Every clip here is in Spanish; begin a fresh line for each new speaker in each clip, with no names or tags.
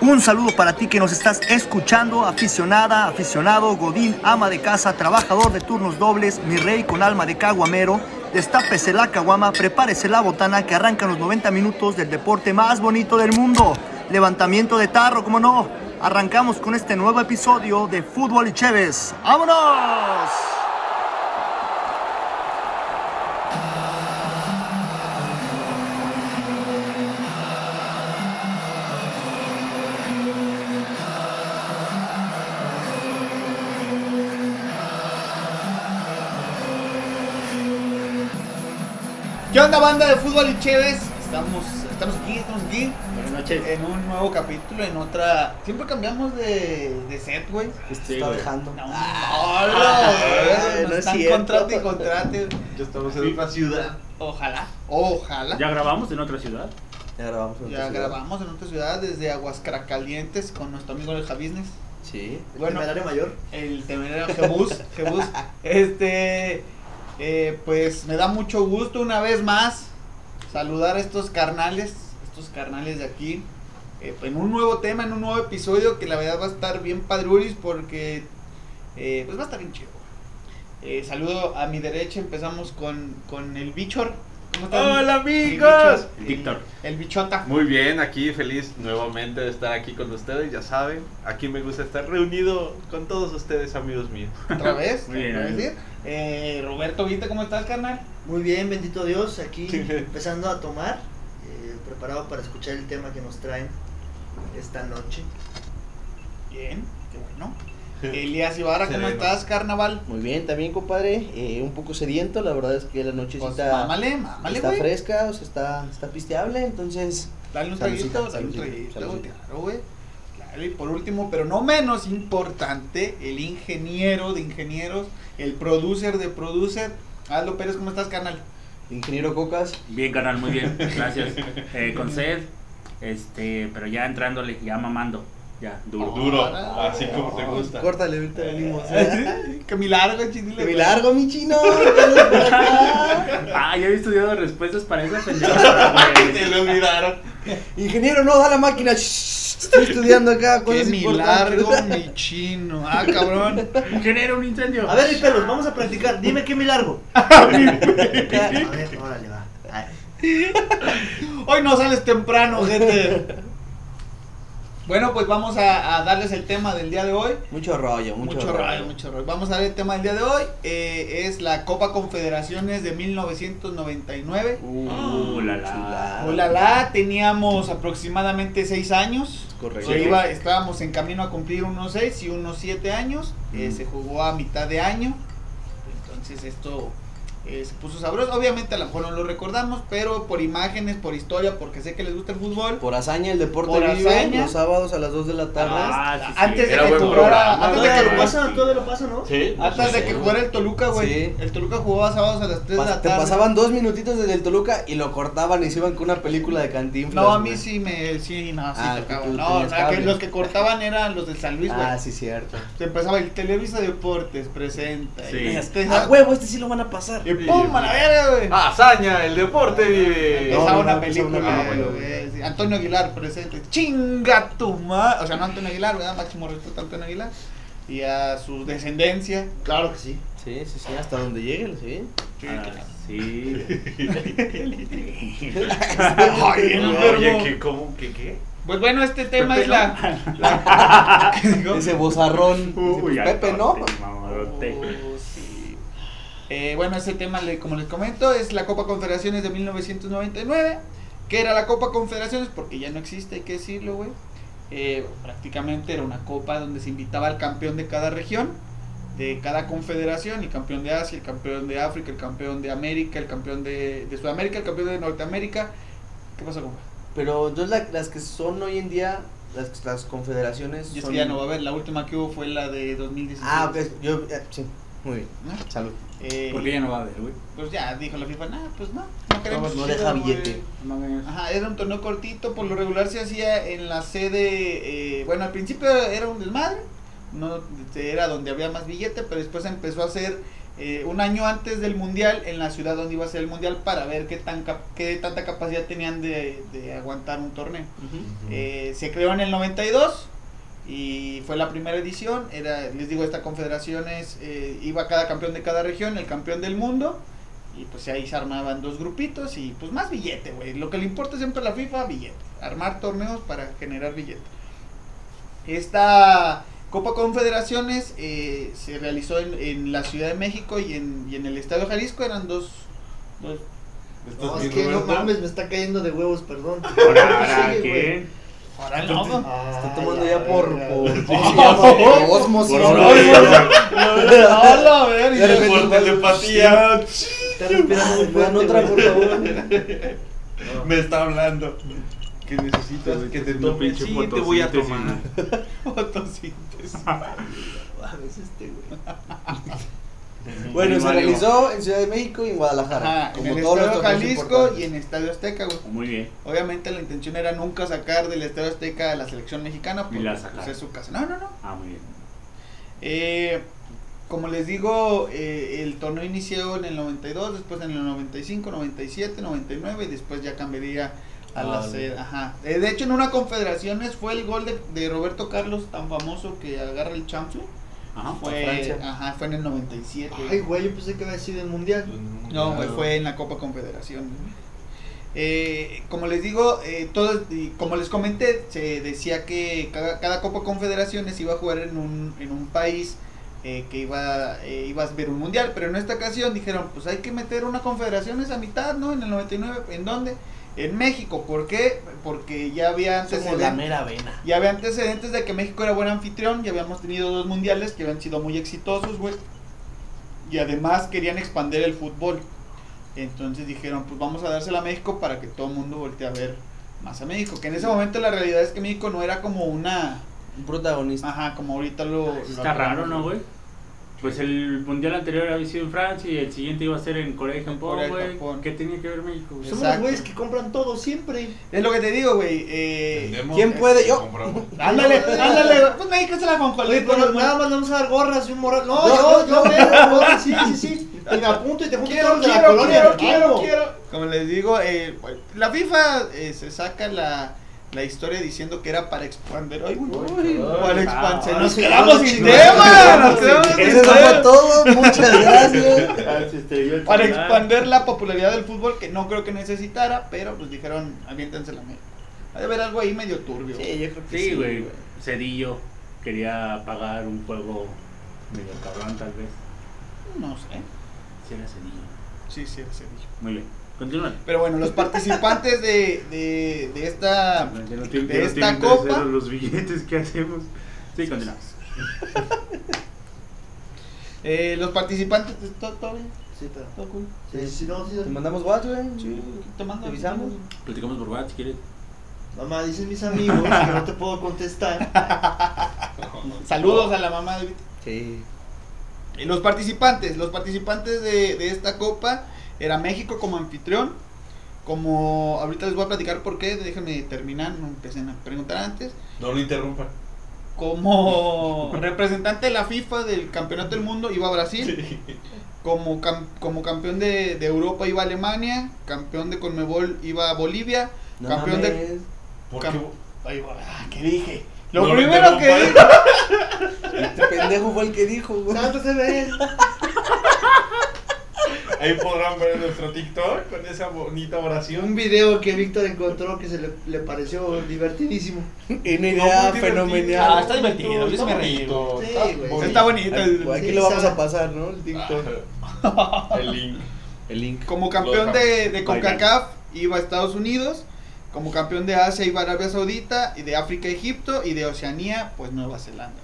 Un saludo para ti que nos estás escuchando, aficionada, aficionado, godín, ama de casa, trabajador de turnos dobles, mi rey con alma de caguamero. Destápese la caguama, prepárese la botana que arrancan los 90 minutos del deporte más bonito del mundo. Levantamiento de tarro, como no. Arrancamos con este nuevo episodio de Fútbol y Chévez. ¡Vámonos!
¿Qué onda banda de fútbol y chéves? Estamos, estamos aquí, estamos aquí
Buenas noches.
en un nuevo capítulo, en otra... Siempre cambiamos de, de set, güey.
Sí,
está
güey.
dejando.
No,
Ah,
no,
no es
están
cierto.
contrate y contrate.
Ya estamos en otra ciudad.
Ojalá, ojalá.
¿Ya grabamos en otra ciudad?
Ya grabamos. en
Ya
otra ciudad.
grabamos en otra ciudad desde Aguascalientes con nuestro amigo el Javisnes.
Sí.
Bueno.
el área mayor.
El temerario Jebus, Jebus. Este, eh, pues me da mucho gusto una vez más saludar a estos carnales, estos carnales de aquí, eh, en un nuevo tema, en un nuevo episodio que la verdad va a estar bien padruris porque, eh, pues va a estar bien chido. Saludo a mi derecha, empezamos con, con el Bichor. ¿Cómo estás?
Hola,
Mi
amigos.
El Víctor.
El Bichota.
Muy bien, aquí feliz nuevamente de estar aquí con ustedes, ya saben, aquí me gusta estar reunido con todos ustedes, amigos míos.
Otra vez.
Muy bien,
¿puedo
amigo.
decir? Eh, Roberto Vita, ¿cómo estás, carnal?
Muy bien, bendito Dios. Aquí empezando a tomar. eh, preparado para escuchar el tema que nos traen esta noche.
Bien, qué bueno. Elías Ibarra, ¿cómo
Sereno.
estás, carnaval?
Muy bien, también compadre, eh, un poco sediento, la verdad es que la
Pues
nochecita
mámale, mámale,
está
güey.
fresca, o sea, está, está pisteable, entonces
Dale un traguito, dale un traguito, claro, güey. Claro, y por último, pero no menos importante, el ingeniero de ingenieros, el producer de producer. Aldo Pérez, ¿cómo estás, carnal?
ingeniero Cocas,
Bien, canal, muy bien. Gracias. Eh, con sed, este, pero ya entrándole, ya mamando. Ya, duro.
Duro,
Ah,
así como te gusta.
córtale, ahorita venimos.
que mi largo, chinile.
Mi largo, mi chino.
Ah, ya había estudiado respuestas para esa pendejada,
Se
güey.
lo olvidaron.
Ingeniero, no, da la máquina, shh, estoy estudiando acá
Que
cosas
mi largo, mi chino. Ah, cabrón.
Ingeniero, un incendio.
A ver, pelos, vamos a practicar. Dime qué mi largo. a ver, órale, va.
Hoy no sales temprano, gente. Bueno, pues vamos a, a darles el tema del día de hoy.
Mucho rollo, mucho,
Mucho, rollo, mucho rollo. Vamos a ver el tema del día de hoy. eh, es la Copa Confederaciones de 1999.
Uh, la, la.
chulada.
Hola, la teníamos aproximadamente 6 años.
Correcto.
Se iba, estábamos en camino a cumplir unos 6 y unos 7 años. eh, se jugó a mitad de año. Entonces esto eh, se puso sabroso. Obviamente a lo mejor no lo recordamos, pero por imágenes, por historia, porque sé que les gusta el fútbol.
Por hazaña, el deporte
Por
vive
hazaña.
los sábados a las 2 de la tarde.
Ah, sí, sí.
antes de que jugara, antes de que
lo
jugara-
pasa, todavía lo pasa, ¿no?
Sí.
Antes de que jugara el Toluca, güey.
Sí.
El Toluca jugaba sábados a las 3 de la
te
tarde.
pasaban dos minutitos desde el Toluca y lo cortaban y se iban con una película de cantinflas.
No, a mí sí me. Sí, no, sí
Ah,
tocaba. No, o sea, que los que cortaban eran los del San Luis, güey.
Ah, sí, cierto.
Se empezaba el Televisa Deportes, presenta.
Sí.
Y, este,
A huevo, este sí lo van a pasar.
y pum, a la verga, güey.
Hazaña, el deporte vive.
Empezaba
no,
una
no,
película,
una
güey,
película.
güey, sí. Antonio Aguilar presente. Chinga tu madre. O sea, no Antonio Aguilar, ¿verdad? Máximo respeto a Antonio Aguilar. Y a su descendencia.
Claro que sí.
Sí, sí, sí, hasta donde lleguen, sí.
Sí,
Ah, sí.
Ay, el
Oye. ¿qué, cómo, qué, qué?
Pues bueno, este tema
Pepe,
es la. la- ¿Qué digo?
Ese bozarrón.
Uy,
Pepe, ¿no?
mamadote.
Oh, sí. Eh, bueno, ese tema, como les comento, es la Copa Confederaciones de 1999. Que era la Copa Confederaciones, porque ya no existe, hay que decirlo, güey. Eh, prácticamente era una copa donde se invitaba al campeón de cada región, de cada confederación, el campeón de Asia, el campeón de África, el campeón de América, el campeón de, de Sudamérica, el campeón de Norteamérica. ¿Qué pasó, compa?
Pero entonces la- las que son hoy en día, las, las confederaciones.
Y es
son-
que ya no va a haber, la última que hubo fue la de 2016.
Ah, ok, yo, eh, sí, muy bien.
¿no?
Salud.
Eh,
¿Por qué ya no va a haber, güey?
Pues ya dijo la FIFA, nah, pues no, no queremos.
no
chido,
deja
güey".
billete.
No.
Ajá, era un torneo cortito, por lo regular se hacía en la sede, eh, bueno, al principio era un desmadre, no era donde había más billete, pero después empezó a hacer eh, un año antes del mundial en la ciudad donde iba a ser el mundial para ver qué, tan cap- qué tanta capacidad tenían de, de aguantar un torneo. Eh, se creó en el 92 y fue la primera edición. Era, les digo, esta confederación es, eh, iba cada campeón de cada región, el campeón del mundo. Y pues ahí se armaban dos grupitos y pues más billete, güey. Lo que le importa siempre a la FIFA, billete. Armar torneos para generar billete. Esta Copa Confederaciones eh, se realizó en, en la Ciudad de México y en, y en el Estadio Jalisco. Eran dos... dos
¿Estás
No, es que no mames, me está cayendo de huevos, perdón. Güey.
¿qué?
Ahora no, ¿no?
Está tomando ya por. por, osmosis.
Hola, a ver, y
Por telepatía.
Está respirando
Me dan otra, por favor.
Me está hablando. ¿Qué necesitas? Que te tome. Sí, te voy a
fotosíntesis,
tomar.
Fotosíntesis.
Este, güey.
Bueno, se realizó en Ciudad de México y en Guadalajara.
Ajá, en el
todos
Estadio Jalisco y en Estadio Azteca, güey.
Muy bien.
Obviamente la intención era nunca sacar del Estadio Azteca a la selección mexicana porque
la
pues, es su casa. No, no, no.
Ah, muy bien.
Eh, como les digo, eh, el torneo inició en el 92, después en el 95, 97, 99 y después ya cambiaría a la sede. Ajá. Eh, de hecho, en una confederaciones fue el gol de, de Roberto Carlos tan famoso que agarra el chanfle.
Ajá.
Fue,
Francia.
ajá, fue en el 97.
Ay, güey, yo pensé que había sido el mundial.
No, güey, fue en la Copa Confederación. Eh, como les digo, eh, todos, y como les comenté, se decía que cada, cada Copa Confederaciones iba a jugar en un, en un país eh, que iba, eh, iba a ver un mundial, pero en esta ocasión dijeron, pues hay que meter una confederaciones a mitad, ¿no? En el 99, ¿en dónde? En México, ¿por qué? Porque ya había
Somos la
antecedentes.
mera vena.
Ya había antecedentes de que México era buen anfitrión, ya habíamos tenido dos mundiales que habían sido muy exitosos, güey. Y además querían expandir el fútbol. Entonces dijeron, pues vamos a dársela a México para que todo el mundo voltee a ver más a México. Que en ese momento la realidad es que México no era como una...
Un protagonista.
Ajá, como ahorita lo... lo
Está raro, ¿no, güey? Pues el mundial anterior había sido en Francia y el siguiente iba a ser en Corea y Japón, güey. ¿Qué tenía que ver México? güey?
Somos los güeyes que compran todo siempre.
Es lo que te digo, güey. Eh,
¿Quién puede? Yo.
ándale, ándale. güey. Pues México se la con
Oye, pero nada más vamos a dar gorras y un moral. No, yo, yo,
Yo,
sí, sí, sí. Y me apunto y te junto
Quiero,
todos de la
quiero,
colonia.
quiero, quiero, quiero. Como les digo, eh, la FIFA eh, se saca la, la historia diciendo que era para expandir. Ay, güey, para expandir.
ah,
Nos quedamos sin tema.
no,
Nos quedamos sin
Eso fue
tema.
todo. Muchas gracias.
Ah, el
Para expandir la popularidad del fútbol, que no creo que necesitara, pero pues dijeron, aviéntense la media. Ha de haber algo ahí medio turbio.
Sí, yo creo que
Sí, güey. Cedillo quería pagar un juego medio cabrón, tal vez.
No sé.
Si era Cedillo.
Sí, sí, sí.
Muy bien. Continúa.
Pero bueno, los participantes de, de, de esta
Ya no tiene-
de
no
esta copa.
los billetes que hacemos. Sí, continúa.
eh, los participantes todo, todo bien,
Sí, pero.
todo cool.
Sí, sí, no, sí.
Te mandamos WhatsApp, güey.
Sí, tomando.
¿Te avisamos?
Platicamos por WhatsApp si quieres.
Mamá, dicen mis amigos que no te puedo contestar.
Saludos a la mamá de Vito.
Sí.
Y los participantes, los participantes de, de esta copa era México como anfitrión. Como ahorita les voy a platicar por qué, déjenme terminar, no empecen a preguntar antes.
No lo interrumpan.
Como representante de la FIFA del Campeonato del Mundo iba a Brasil. Como, cam- como campeón de, de Europa iba a Alemania. Campeón de Conmebol iba a Bolivia.
No
campeón de.
¿Por
Cam-
qué?
Ahí va, ah, ¿Qué dije? Lo
No lo
primero que dije.
Este pendejo fue el que dijo, güey.
Santo se ve.
Ahí podrán ver nuestro TikTok con esa bonita
Un
oración.
video que Víctor encontró que se le, le pareció divertidísimo.
Una
No,
idea
muy
fenomenal.
Ah, está divertido, yo me reí,
bonito,
Sí,
está.
Está bonito.
Aquí, aquí
Sí,
lo vamos
sabe.
a pasar, ¿no? El TikTok.
El link.
El link.
Como campeón de, de CONCACAF iba a Estados Unidos. Como campeón de Asia iba a Arabia Saudita. Y de África Egipto. Y de Oceanía, pues Nueva Zelanda.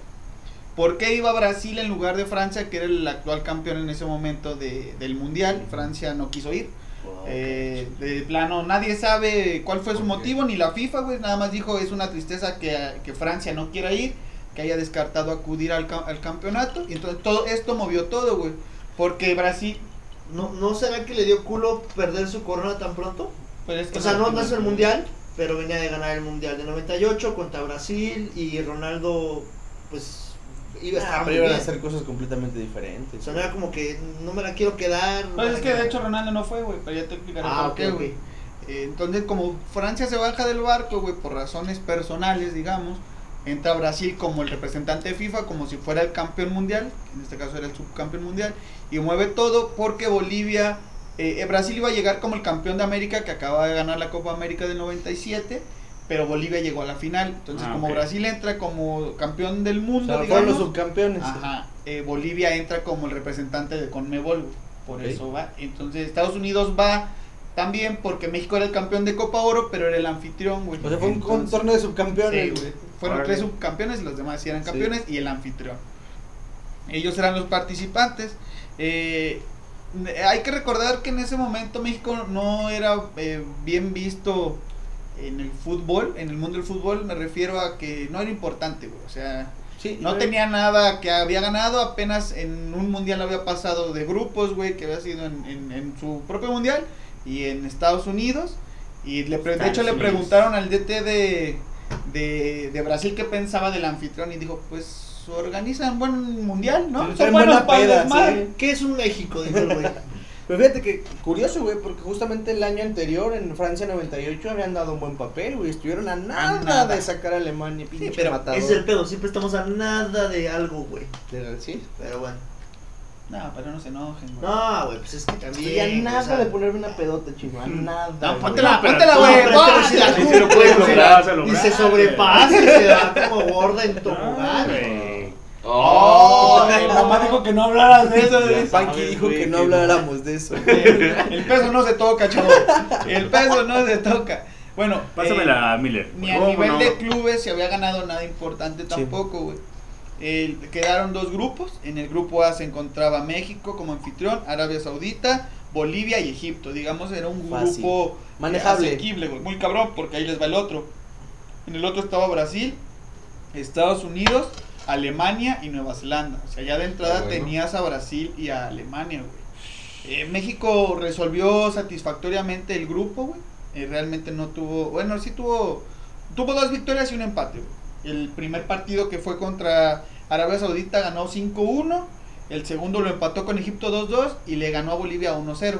¿Por qué iba a Brasil en lugar de Francia, que era el actual campeón en ese momento de- del Mundial? Francia no quiso ir. Eh, de plano, nadie sabe cuál fue su motivo, ni la FIFA, güey. Nada más dijo, es una tristeza que, que Francia no quiera ir, que haya descartado acudir al, al campeonato. Y entonces todo esto movió todo, güey. Porque Brasil...
¿No, ¿No será que le dio culo perder su corona tan pronto?
Es que
O sea, no, no es el mundial, pero venía de ganar el mundial de 98 contra Brasil y Ronaldo, pues iba a estar
Ah,
muy
pero iban a
bien.
hacer cosas completamente diferentes.
O sea, era como que no me la quiero quedar.
Pues es que de hecho Ronaldo no fue, güey, pero ya te explicaré
Ah,
por
ok,
qué, güey. Eh, entonces, como Francia se baja del barco, güey, por razones personales, digamos, entra Brasil como el representante de FIFA, como si fuera el campeón mundial, en este caso era el subcampeón mundial, y mueve todo porque Bolivia, eh, eh, Brasil iba a llegar como el campeón de América, que acaba de ganar la Copa América del 97, pero Bolivia llegó a la final. Entonces,
Ah,
como. Brasil entra como campeón del
O
mundo,
sea, fueron los subcampeones.
Ajá, eh, Bolivia entra como el representante de Conmebol, por eso va. Entonces Estados Unidos va también porque México era el campeón de Copa Oro, pero era el anfitrión, güey.
O sea, fue un, torneo de subcampeones,
sí,
güey.
Fueron tres subcampeones y los demás sí eran
Sí.
campeones y el anfitrión. Ellos eran los participantes. Eh, hay que recordar que en ese momento México no era eh, bien visto en el fútbol, en el mundo del fútbol me refiero a que no era importante, güey. O sea,
Sí,
no tenía nada que había ganado, apenas en un mundial había pasado de grupos, güey, que había sido en, en- en su propio mundial y en Estados Unidos. Y le, pre- de hecho le preguntaron al DT de, de, de Brasil qué pensaba del anfitrión y dijo, pues organizan buen mundial, ¿no? Son buenos para el
peda,
desmadre".
sí.
¿Qué es un México? Dijo el güey.
Pero fíjate que curioso, güey, porque justamente el año anterior, en Francia 98, habían dado un buen papel, güey. Estuvieron a nada,
nada.
de sacar a Alemania, pinche
pero
matador.
Ese es el pedo. Siempre estamos a nada de algo, güey.
De- Sí.
Pero bueno.
No, pero no se enojen, güey.
No, güey, pues es que también.
a nada
o sea,
de ponerme una pedota, chino. A nada.
No, póntela,
pero-
póntela,
no,
güey.
pero sí.
Sí lo puedes lograr,
Y se sobrepasa y se va como gorda en tobogán.
güey.
Oh, mi mamá dijo que no hablaras de eso.
El
güey.
Panky
sabes,
dijo
güey,
que no habláramos de eso.
El peso no se toca, chavo. El peso no se toca. Bueno,
Pásame
eh,
la Miller.
Ni a
¿Cómo
nivel
no?
de clubes se había ganado nada importante tampoco, güey. Quedaron dos grupos. En el grupo A se encontraba México como anfitrión, Arabia Saudita, Bolivia y Egipto. Digamos, era un
Fácil.
grupo
Manejable.
asequible, güey. Muy cabrón, porque ahí les va el otro. En el otro estaba Brasil, Estados Unidos, Alemania y Nueva Zelanda. O sea, ya de entrada
Ah, bueno.
tenías a Brasil y a Alemania, güey. Eh, México resolvió satisfactoriamente el grupo, güey. Eh, realmente no tuvo, bueno, sí tuvo, tuvo dos victorias y un empate, güey. El primer partido que fue contra Arabia Saudita ganó 5-1. El segundo lo empató con Egipto 2-2 y le ganó a Bolivia 1-0.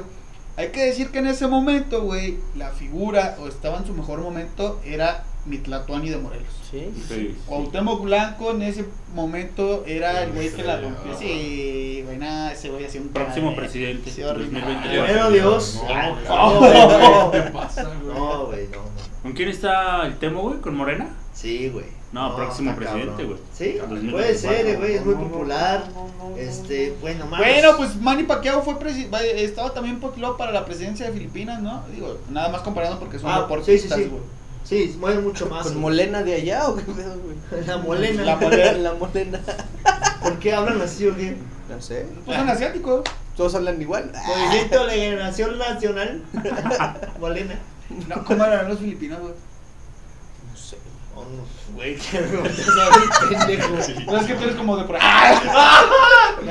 Hay que decir que en ese momento, güey, la figura, o estaba en su mejor momento, era Mitlatuani de Morelos.
Sí.
Sí.
Cuauhtémoc Blanco en ese momento era el güey que la rompió. Sí, güey, nada, ese güey hacía un
Próximo
cagadero.
presidente.
Sí, horrible.
2022.
Primero Dios.
No, güey.
no, güey.
¿Qué te pasa, güey?
No, güey.
¿Con quién está el Temo, güey? ¿Con Morena?
Sí, güey.
No, próximo presidente, güey.
Sí,
2024.
puede ser, güey, es muy popular.
no, no, no,
Este,
no.
bueno, mames.
Bueno, pues Manny Pacquiao fue estaba también postulado para la presidencia de Filipinas, ¿no? Digo, nada más comparando porque son
Ah,
deportistas,
sí, sí, sí. Sí, mueven mucho más.
¿Con. Molena de allá o qué pedo, güey?
La molena.
La molena.
La Molena.
¿Por qué hablan así o qué?
No sé.
Pues son asiáticos.
Todos hablan igual.
Movimiento de Generación Nacional. molena.
No, ¿cómo eran los filipinos, güey?
No sé.
Oh, no, güey, que me pendejo.
No, es que tú eres como de por ¡Ah!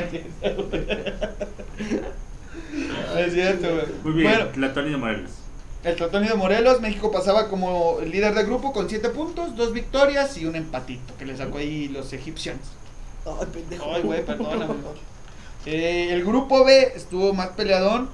No es cierto, güey.
Muy bien,
Bueno,
Tlatoni de Morelos.
El Tratoni de Morelos, México pasaba como el líder del grupo con 7 puntos, 2 victorias y un empatito que le sacó ahí los egipcios.
Ay, pendejo.
Ay, güey, perdóname. Eh, el grupo B estuvo más peleadón.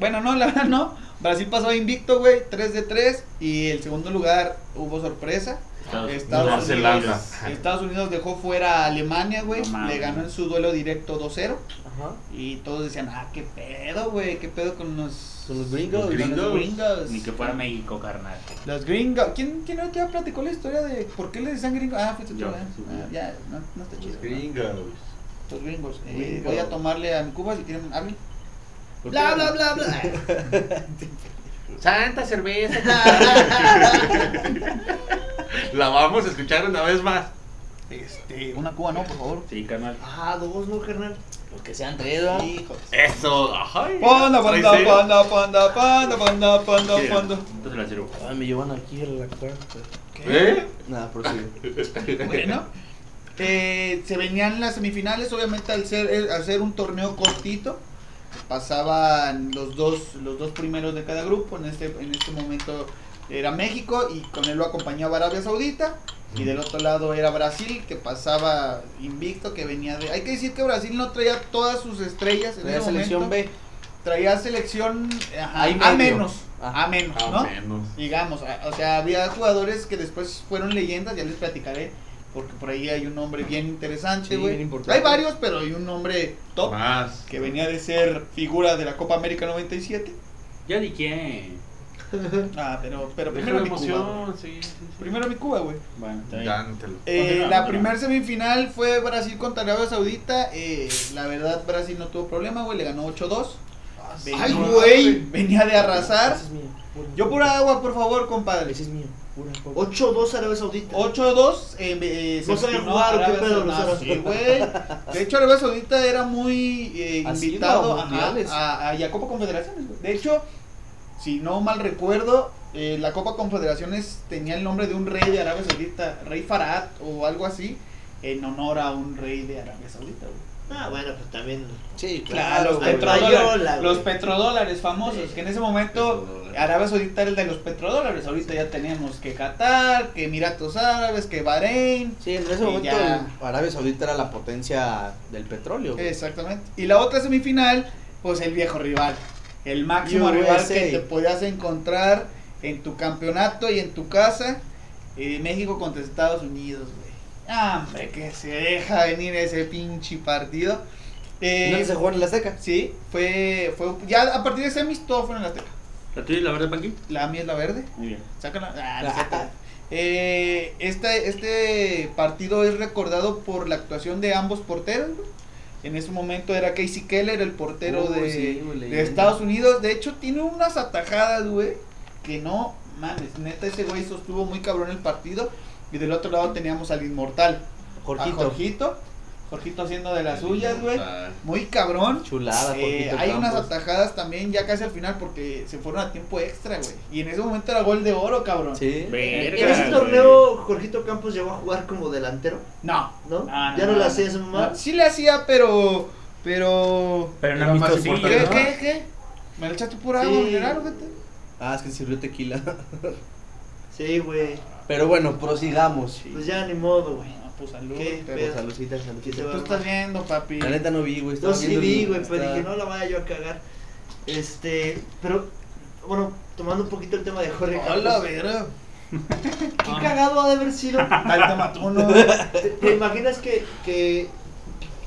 Bueno, no, la verdad no. Brasil pasó invicto, güey, 3 de 3. Y el segundo lugar hubo sorpresa.
Estados,
Unidos. Estados Unidos dejó fuera a Alemania, güey.
No
le ganó en su duelo directo 2-0.
Ajá.
Y todos decían, ah, qué pedo, güey, qué pedo con los,
Con los gringos.
los gringos.
Ni que fuera México, carnal.
Los gringos. ¿Quién, quién ya platicó la historia de por qué le decían gringos? Ah, fuiste tú, Ah,
sí.
ya, no, no está chido.
Los gringos.
Los gringos. Eh,
Gringos.
voy a tomarle a mi Cuba si quieren hablen.
¿Por
Bla,
qué?
bla, bla, bla.
Santa cerveza.
La vamos a escuchar una vez más.
Este, una Cuba, no, por favor.
Sí, carnal.
Ah, dos, no, carnal.
Los que sean tres.
Eso. Ay,
Panda,
¿traes
panda, panda, panda, panda, panda, panda, panda.
Entonces la sirvo.
Ay, me llevan aquí a la cuarta.
¿Eh?
Nada, prosigue.
Bueno, eh, se venían las semifinales, obviamente al ser, eh, al ser un torneo cortito, pasaban los dos, los dos primeros de cada grupo, en este, en este momento era México y con él lo acompañaba Arabia Saudita, Y del otro lado era Brasil, que pasaba invicto, que venía de... Hay que decir que Brasil no traía todas sus estrellas en
Traía selección
momento.
B.
Traía selección ajá,
Ahí
a
medio.
menos,
Ah.
a menos,
A
¿no?
menos.
Digamos, a- o sea, había jugadores que después fueron leyendas, ya les platicaré, porque por ahí hay un nombre bien interesante,
Sí,
güey.
bien importante.
hay varios, pero hay un nombre top
Más.
que venía de ser figura de la Copa América 97.
Ya di quién.
Ah, pero, pero primero mi Cuba.
sí, sí, sí.
Primero mi Cuba, güey.
Bueno,
Eh, la primera semifinal fue Brasil contra Arabia Saudita. eh, la verdad, Brasil no tuvo problema, güey. Le ganó 8-2. Venía-
Ay, güey.
Venía de arrasar.
Ese es.
Yo pura agua, por favor, compadre.
Ese es mío. Pura. pura.
8-2 Arabia Saudita.
8-2. Eh, eh,
No
se
sabían jugar, ¿o qué
Arabia
pedo,
Saudita.
los
Sí, güey. De hecho, Arabia Saudita era muy eh,
¿Ha sido
invitado
a
ajá, a, a, y a Copa Confederaciones. güey. De hecho, si no mal recuerdo, eh, la Copa Confederaciones tenía el nombre de un rey de Arabia Saudita, Rey Farad o algo así, en honor a un rey de Arabia Saudita. güey.
Ah, bueno, pues también.
Sí,
Claro, los petrodólares, los petrodólares famosos,
Sí.
que en ese momento. Arabia Saudita era el de los petrodólares. Ahorita ya tenemos que Qatar, que Emiratos Árabes, que Bahrein.
Sí, en ese momento
ya.
Arabia Saudita era la potencia del petróleo. güey.
Exactamente. Y la otra semifinal, pues el viejo rival. El máximo
USA.
rival que te podías encontrar en tu campeonato y en tu casa. eh, México contra Estados Unidos, güey. Ah, hombre, que se deja venir ese pinche partido. Eh,
¿No se jugó en la Azteca?
sí, fue, fue. Ya a partir de semis todo fue en la Azteca.
¿La tuya y la verde, Panqui?
La mía es la verde.
Muy bien.
Sácala. Ah, es cierto. Eh, este, este partido es recordado por la actuación de ambos porteros. En ese momento era Casey Keller, el portero de,
sí,
de. Estados Unidos. De hecho, tiene unas atajadas, güey, que no mames. Neta, ese güey sostuvo muy cabrón el partido. Y del otro lado teníamos al inmortal, a
Jorgito.
Jorgito. Jorgito haciendo de las suyas, güey. Muy cabrón.
Chulada,
Eh,
Jorgito
hay unas atajadas también ya casi al final porque se fueron a tiempo extra, güey. Y en ese momento era gol de oro, cabrón.
Sí.
Verga,
En ese torneo, Jorgito Campos llegó a jugar como delantero,
No.
¿no?
Ah,
ya no, le hacía esa mamá.
No, Sí le hacía, pero. Pero.
Pero en
Era más
amistosillo,
¿Qué?
¿no?
¿Qué? ¿Qué? ¿Me lo echaste por
Sí.
agua?
Ah, es que sirvió tequila.
Sí, güey.
Pero bueno, prosigamos.
Pues ya ni modo, güey.
No, pues salud.
¿Qué?
pero-.
Saludcita,
¿Qué se
saludcita.
Tú estás viendo, papi.
La neta no vi, güey.
Yo
estaba
sí vi, güey, pero dije, no la vaya yo a cagar. Este, pero, bueno, tomando un poquito el tema de Jorge
Hola, verga.
Qué cagado ha de haber sido.
Ahí te mató uno.
¿Te, te imaginas que, que.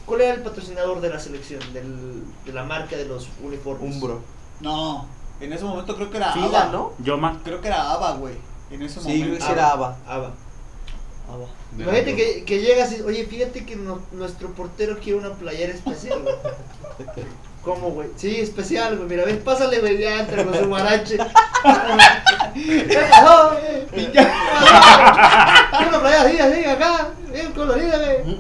¿Cuál era el patrocinador de la selección? Del, de la marca de los uniformes.
Umbro.
No, en ese momento creo que era
Fila,
Ava.
¿no?
Yoma.
Creo que era Ava, güey. En ese
Sí, creo
momento.
que sí era Aba.
Ava.
Aba.
de
Imagínate que, que llegas y, oye, fíjate que no- nuestro portero quiere una playera especial, güey. ¿Cómo, güey? Sí, especial, güey. Mira, ven, pásale, güey, ya entre los guarache. ¿Qué pasó? Y ya. Quiero una playera así, así, acá, bien colorida, güey.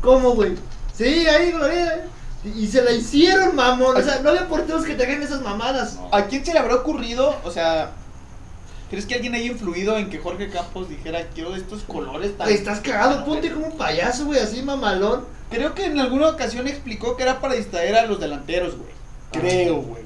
¿Cómo, güey? Sí, ahí colorida. Y, y se la hicieron, mamón. O sea, no había porteros que traigan esas mamadas.
No.
¿A quién se le habrá ocurrido? O sea, ¿crees que alguien haya influido en que Jorge Campos dijera quiero estos colores tan...
Estás cagado, ponte como un payaso, güey, así mamalón.
Creo que en alguna ocasión explicó que era para distraer a los delanteros, güey. Creo, güey.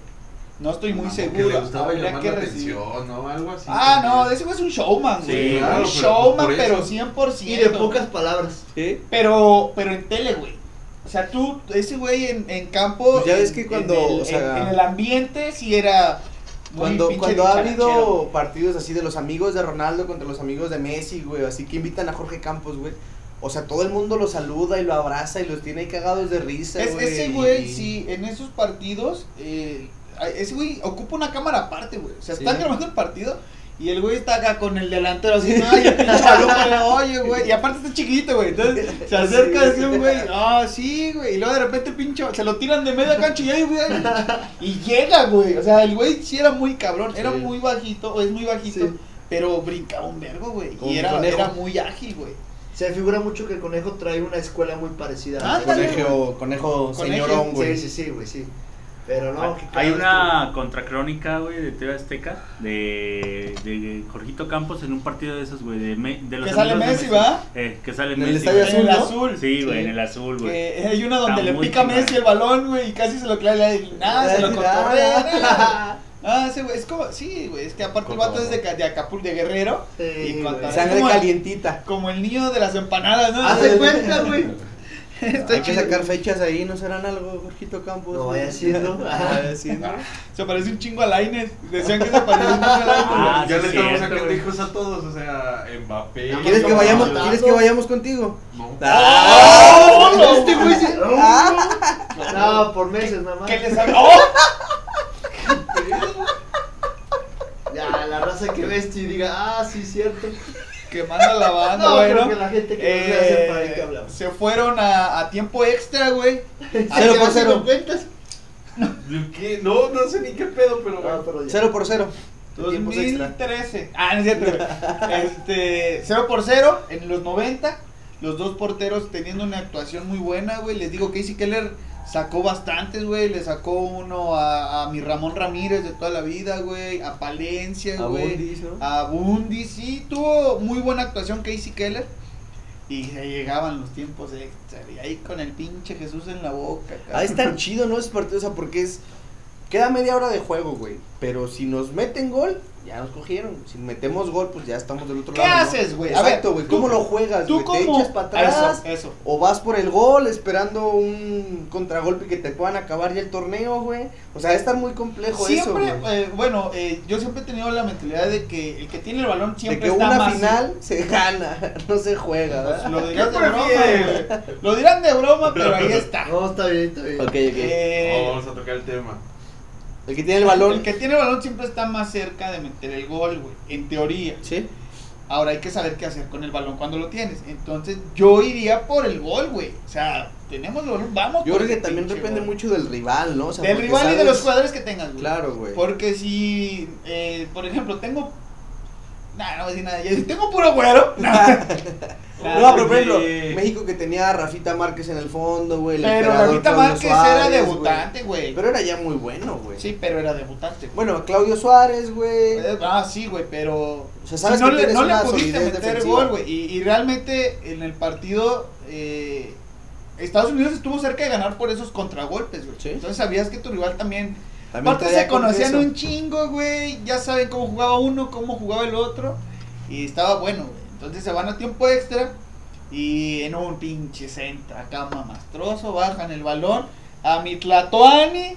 No estoy muy
Ah,
seguro.
Que le gustaba
Habría
llamar
que
la
recibir.
atención, ¿no? Algo así.
Ah, no, ese güey es un showman,
Sí,
güey.
claro,
un
pero
showman,
por
pero
eso.
100%.
Y de pocas palabras.
¿Sí?
Pero, pero en tele, güey. O sea, tú, ese güey en, en campo.
Pues ya ves que
en
cuando,
el-
o sea-
en, en el ambiente sí era.
Cuando, cuando ha habido partidos así de los amigos de Ronaldo contra los amigos de Messi, güey, así que invitan a Jorge Campos, güey. O sea, todo el mundo lo saluda y lo abraza y los tiene ahí cagados de risa,
Es,
güey.
ese güey, sí, en esos partidos, eh, ese güey ocupa una cámara aparte, güey. O sea, están
Sí.
grabando el partido y el güey está acá con el delantero así, ay, el pinche oye, güey. Y aparte está chiquito, güey. Entonces se acerca
Sí,
así un güey, ah, sí, güey. Y luego de repente el pinche, se lo tiran de media cancha y ahí, güey. Y llega, güey. O sea, el güey sí era muy cabrón, era
Sí.
muy bajito, o es muy bajito.
Sí.
Pero brincaba un vergo, güey. Y era, era muy ágil, güey.
Se me figura mucho que el conejo trae una escuela muy parecida.
Ah,
Conejo, conejo,
Conejo,
señorón, güey.
Sí, sí, sí, güey, sí. Pero no,
Hay- una contracrónica, güey, de TV Azteca de, de Jorgito Campos en un partido de esos, güey, de, Me- de los
Que sale Messi, ¿va?
Eh, que sale
En el
Messi.
estadio
güey.
En el
¿no?
azul.
Sí, güey,
Sí.
en el azul, güey.
Que hay una donde
Está
le pica a
chingón.
Messi el balón, güey, y casi se lo clava y nada, se lo
Nada.
cotorrea. Ah, ese güey, es como, sí, güey, es que aparte el vato es de, de Acapulco, de Guerrero.
Sí,
y cuando-
Sangre
como el-
calientita.
Como el niño de las empanadas, ¿no?
Haz de cuenta, güey.
Está
Hay que sacar fechas ahí, ¿no serán algo, Jorgito Campos?
No vaya siendo.
No vaya siendo.
Se parece un chingo a Lainez. Decían que se parece un chingo a Lainez.
Ah,
ya
sí,
le estamos sacando hijos a todos, o sea, Mbappé.
¿Quieres que vayamos. ¿quieres que vayamos contigo?
No.
Ah,
¡Oh, no!
Este güey se. No, por meses nada más.
¿Qué le sabe? ¡Oh!
Ya, la raza que ve esto y diga, ah, sí, cierto.
Que manda la banda,
No,
bueno.
que la gente que para
Eh,
hablamos.
se fueron a, a tiempo extra, güey.
Cero
¿Qué
por cero.
cuentas?
¿Qué? No, no sé ni qué pedo, pero
Ah,
bueno.
pero ya.
Cero por cero. Tiempos extra.
2013. Ah, no es cierto, güey. Este, 0 por 0 en los 90. Los dos porteros teniendo una actuación muy buena, güey. Les digo, Casey Keller sacó bastantes, güey. Le sacó uno a, a mi Ramón Ramírez de toda la vida, güey. A Palencia,
A
güey.
Bundis, ¿no?
A Bundy, sí. Tuvo muy buena actuación Casey Keller. Y se llegaban los tiempos extra. Y ahí con el pinche Jesús en la boca. cabrón.
Ahí está chido, ¿no? Es partido, o sea, porque es. Queda media hora de juego, güey. Pero si nos meten gol, ya nos cogieron. Si metemos gol, pues ya estamos del otro
¿Qué
lado. ¿no?
haces, güey? A ver,
Exacto, güey. ¿Cómo lo juegas,
Tú?
¿Te echas para atrás?
Eso, eso.
O vas por el gol esperando un contragolpe que te puedan acabar ya el torneo, güey. O sea, estar muy complejo
Siempre,
eso, güey.
eh, bueno, eh, yo siempre he tenido la mentalidad de que el que tiene el balón
De
siempre
que
está
una
más
final se gana, no se juega,
Pues, lo dirán de
¿Qué
broma. Lo dirán de broma, pero ahí está.
No, está bien, está bien.
Ok, ok.
Eh,
Vamos a tocar el tema.
El que tiene el balón.
El que tiene el balón siempre está más cerca de meter el gol, güey. En teoría.
Sí.
Ahora hay que saber qué hacer con el balón cuando lo tienes. Entonces, yo iría por el gol, güey. O sea, tenemos el balón, vamos.
Yo creo que también depende
gol.
mucho del rival, ¿no? O sea,
Del rival y de los jugadores que tengas, güey.
Claro, güey.
Porque si, eh, por ejemplo, tengo. Nah, no voy a decir nada. Yo, si tengo puro güero.
No, pero por ejemplo. México que tenía a Rafita Márquez en el fondo, güey.
Pero Rafita Márquez
Suárez,
era debutante, güey.
Pero era ya muy bueno, güey.
Sí, pero era debutante.
Bueno, Claudio Suárez, güey.
Eh, Ah, sí, güey, pero.
O sea, sabes
si no
que
le, no le pudiste meter
defensiva.
gol, güey. Y, y realmente en el partido. eh, Estados Unidos estuvo cerca de ganar por esos contragolpes, güey.
Sí.
Entonces sabías que tu rival también.
También
Aparte se
con
conocían un chingo, güey. Ya saben cómo jugaba uno, cómo jugaba el otro. Y estaba bueno, güey. Entonces se van a tiempo extra. Y en un pinche centro acá mamastroso. Bajan el balón. A mi Tlatoani.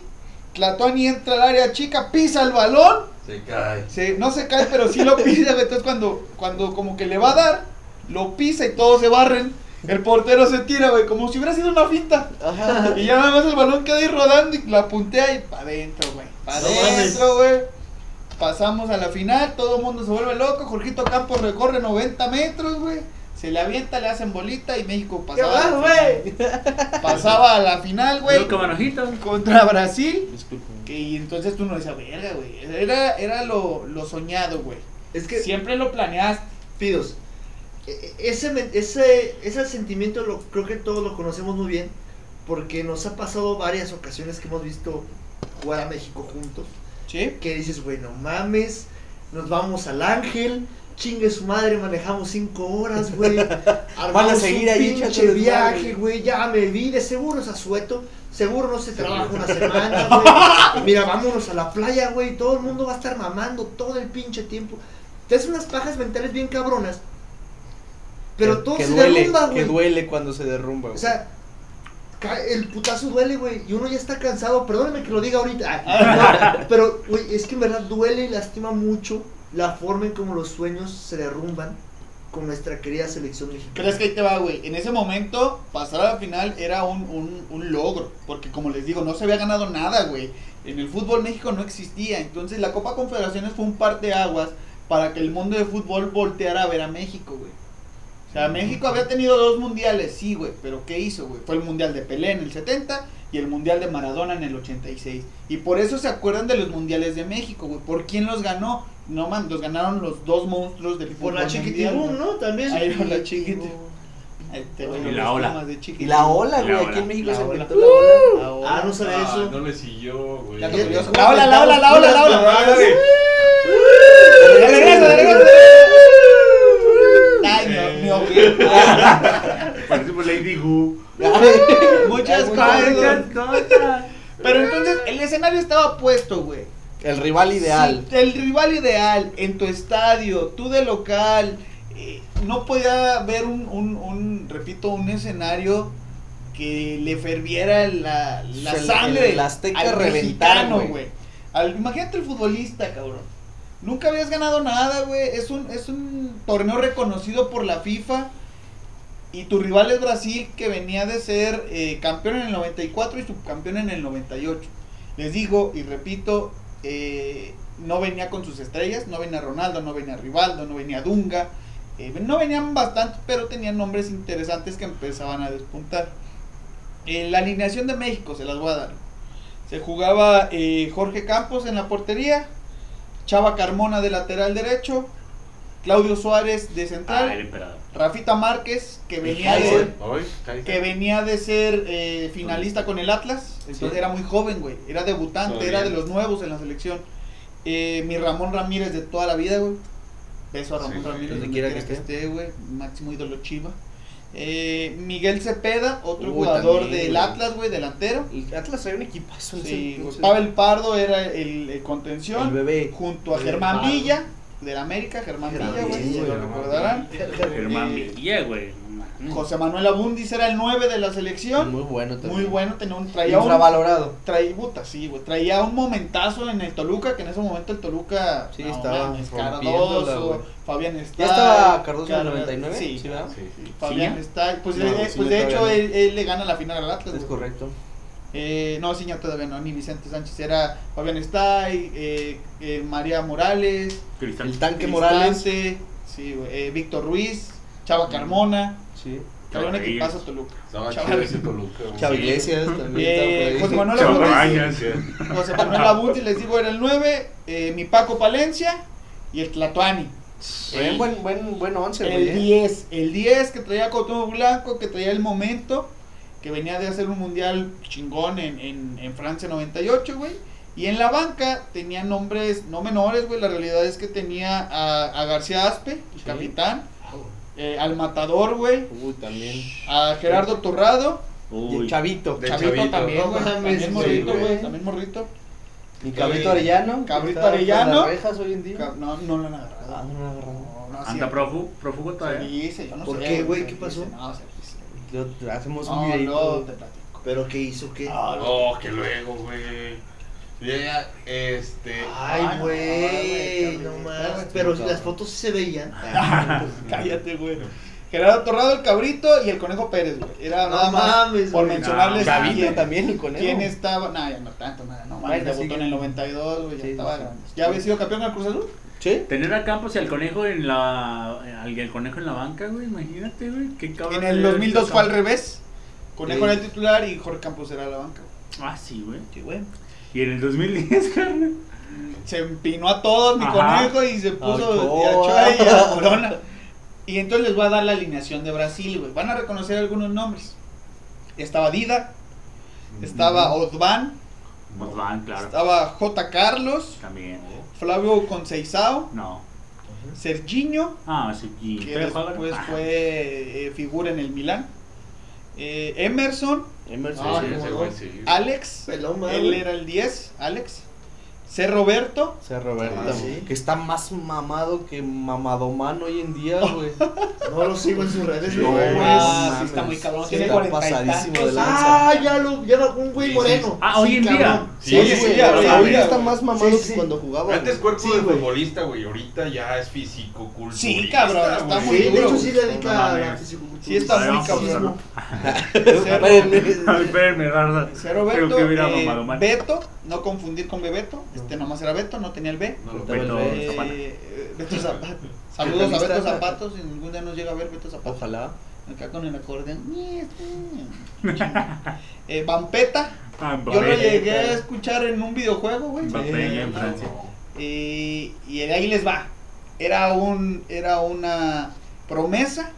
Tlatoani entra al área chica, pisa el balón.
Se cae.
Se- no se cae, pero sí lo pisa. Entonces cuando, cuando como que le va a dar, lo pisa y todos se barren. El portero se tira, güey, como si hubiera sido una finta.
Ajá.
Y ya nada más el balón queda ahí rodando y la puntea y para adentro, güey.
No
adentro, güey. Pasamos a la final, todo el mundo se vuelve loco. Jorgito Campos recorre 90 metros, güey. Se le avienta, le hacen bolita y México
¿Qué
pasaba, la
güey?
final. pasaba a la final, güey. Contra Brasil. Que, y entonces tú no decías, verga, güey. Era, era lo, lo soñado, güey.
Es que,
Siempre lo planeaste.
Pidos, e- e- ese, ese, ese sentimiento lo, creo que todos lo conocemos muy bien, porque nos ha pasado varias ocasiones que hemos visto jugar a México juntos,
¿Sí?
que dices, güey, no mames, nos vamos al Ángel, chingue su madre, manejamos cinco horas, güey, armamos
seguir
un
ahí
pinche viaje, güey, ya me vi, de seguro es asueto, seguro no se trabaja una semana, güey, mira, vámonos a la playa, güey, todo el mundo va a estar mamando todo el pinche tiempo, te haces unas pajas mentales bien cabronas, pero
Que-
todo
que
se
duele,
derrumba,
Que
güey.
duele cuando se derrumba,
O
güey.
sea, cae- el putazo duele, güey. Y uno ya está cansado. Perdóname que lo diga ahorita. Ay, no, pero, güey, es que en verdad duele y lastima mucho la forma en cómo los sueños se derrumban con nuestra querida selección
Pero
mexicana.
es que ahí te va, güey. En ese momento, pasar a la final era un, un, un logro. Porque como les digo, no se había ganado nada, güey. En el fútbol México no existía. Entonces la Copa Confederaciones fue un par de aguas para que el mundo de fútbol volteara a ver a México, güey. Sea, México había tenido dos mundiales, sí, güey. Pero ¿qué hizo, güey? Fue el mundial de Pelé en el 70 y el mundial de Maradona en el 86. Y por eso se acuerdan de los mundiales de México, güey. ¿Por quién los ganó? No, man, los ganaron los dos monstruos del
Por
fútbol
la
mundial,
chiquitibum. ¿no? También.
Ahí va la chiquiti. Este, güey,
Y la ola.
de.
Y la ola,
La
güey. Aquí en México
La
se inventó la ola.
La ola.
Ah, no sabía
Ah,
eso.
no le siguió, güey.
¿cómo
La ola, la ola, la ola, la ola. De regreso, de regreso. Oje.
Parecemos Lady Gu.
Muchas cosas. Pero entonces el escenario estaba puesto, güey.
El rival ideal.
Sí, el rival ideal en tu estadio, tú de local. eh, no podía haber un, un, un, repito, un escenario que le ferviera la, la
El-
sangre
el Azteca
al
güey.
Imagínate el futbolista, cabrón. Nunca habías ganado nada, güey. Es un, es un torneo reconocido por la FIFA. Y tu rival es Brasil, que venía de ser eh, campeón en el 94 y subcampeón en el 98. Les digo y repito, eh, no venía con sus estrellas, no venía Ronaldo, no venía Rivaldo, no venía Dunga. eh, no venían bastantes, pero tenían nombres interesantes que empezaban a despuntar. La alineación de México se las voy a dar. Se jugaba Jorge Campos en la portería, Chava Carmona de lateral derecho, Claudio Suárez de
Ah, el
central,
emperador.
Rafita Márquez que venía de.
Hoy,
que venía de ser eh, finalista con el Atlas, entonces
Sí.
era muy joven, güey, era debutante,
Todo
era de los nuevos en la selección. Eh, mi Ramón Ramírez de toda la vida, güey. Beso a Ramón
Sí,
Ramírez
donde quiera que
que esté, güey. Máximo ídolo chiva. Eh, Miguel Cepeda, otro jugador
también,
del. Atlas, güey, delantero.
El Atlas trae un equipazo.
Sí. Pavel Pardo era el, el contención.
El bebé.
Junto a
El
Germán
Pardo.
Villa, del América, Germán Villa, güey, si lo
Germán
recordarán.
Germán
Eh,
Villa, güey. no.
José Manuel Abundis era el 9 de la selección.
Muy bueno también.
Muy bueno, tenía un, traía un,
Infravalorado.
traía, puta, sí, güey, traía un momentazo en el Toluca, que en ese momento el Toluca,
Sí, estaba
mames,
rompiéndola,
Cardoso. Fabián está.
¿Ya estaba Cardoso en el 99?
Sí,
¿Sí, verdad?
Sí.
Fabián
¿Sí?
está, pues,
No,
de,
sí,
pues de hecho
no.
él, él le gana la final al Atlas.
Es
güey.
correcto.
Eh, no, Ciña todavía no, ni Vicente Sánchez, era Fabián Stay, eh, eh, María Morales,
Cristán.
El tanque
Cristante,
Morales.
sí, güey, eh, Víctor Ruiz, Chava Carmona,
Sí.
Chava Reyes.
equipazo Toluca. Chava
Toluca, güey.
Chava. Iglesias también.
Eh, José. Manuel
Bañas.
José Manuel Abundis, les digo, era el 9, eh, mi Paco Palencia y el Tlatuani.
Buen, buen, buen, buen once,
El
güey. eh.
10, el 10 que traía Cuauhtémoc Blanco, que traía el momento, que venía de hacer un mundial chingón en, en, en Francia 98, güey. Y en la banca tenía nombres no menores, güey. La realidad es que tenía a, a García Aspe, el
Sí.
capitán, eh, al Matador, güey,
Uy, también.
a Gerardo Torrado,
Y
Uy.
el Chavito.
De
Chavito
Chavito.
también, güey. También
sí,
morrito,
güey.
También morrito.
Y Cabrito Arellano.
Cabrito Arellano.
las hoy en día.
No, no lo han
Ah,
agarrado.
no lo han agarrado.
No, no,
Anda prófugo
Se
todavía.
dice, yo no
¿Por
sé,
qué, güey? ¿Qué
dice,
pasó?
No.
Yo- hacemos un
No, te platico.
¿Pero qué hizo? ¿Qué?
Oh, que luego, güey. Ya, este.
Ay,
no,
güey, no más. Pero las fotos sí se veían.
Cállate, güey. Gerardo Torrado, el cabrito y el Conejo Pérez, güey. Era
No
nada más
mames,
por
güey.
mencionarles
No,
quién,
también, el conejo.
quién estaba. No, ya no tanto, nada, no mames. Debutó
sigue.
en el 92, güey. Ya
Sí,
estaba
sí.
grande. ¿Ya había sido campeón del Cruz Azul?
¿Sí?
Tener a Campos y al conejo en la. Al, el conejo en la banca, güey. Imagínate, güey. Qué cabrón.
En el
sería
2002
eso,
fue al revés. Conejo
Sí.
era el titular y Jorge Campos era la banca. güey.
Ah, sí, güey.
Sí, güey.
Y en el 2010, carnal.
Se empinó a todos mi
Ajá.
conejo y se puso
Ochoa.
y a Ochoa y a Corona. Y entonces les voy a dar la alineación de Brasil, güey. Van a reconocer algunos nombres. Estaba Dida, estaba Osvan,
Pues van, claro.
estaba J. Carlos,
También.
Flavio Conceição,
No.
Serginho,
Ah. Y
que después
¿no?
fue eh, figura en el Milán. eh, Emerson,
Emerson.
Ah,
Sí.
Alex,
Pelón, madre,
él era el 10, Alex. C. Roberto,
O sea, Roberto.
Ah, sí.
Que está más mamado que mamadomán hoy en día, güey.
No lo sigo en sus redes,
No,
güey.
Ah, sí está muy cabrón,
Sí
tiene
está
40 y
pasadísimo de lanza.
Ah, ya lo, ya lo, un güey moreno.
sí.
Ah, hoy en día.
Sí,
Sí,
sí,
ahorita está más mamado
Sí,
que cuando jugaba.
Antes cuerpo
Sí,
de futbolista, güey. Ahorita ya es físico, culturista.
Sí, cabrón, está muy
Sí, de
duro,
hecho sí dedica a la.
Sí está muy cabrón.
Espérenme.
Espérenme.
C. Roberto, eh. Beto, no confundir con Bebeto, este nomás era Beto, no tenía el B.
No
Beto. Beto
Zapata.
Beto Zapata. Saludos a Beto Zapatos, si algún día nos llega a ver Beto Zapatos.
Ojalá.
Acá con el acordeón. eh, Vampeta,
Ah,
yo lo llegué a escuchar en un videojuego, güey. Eh,
en Francia.
y, y de ahí les va. Era un era una promesa.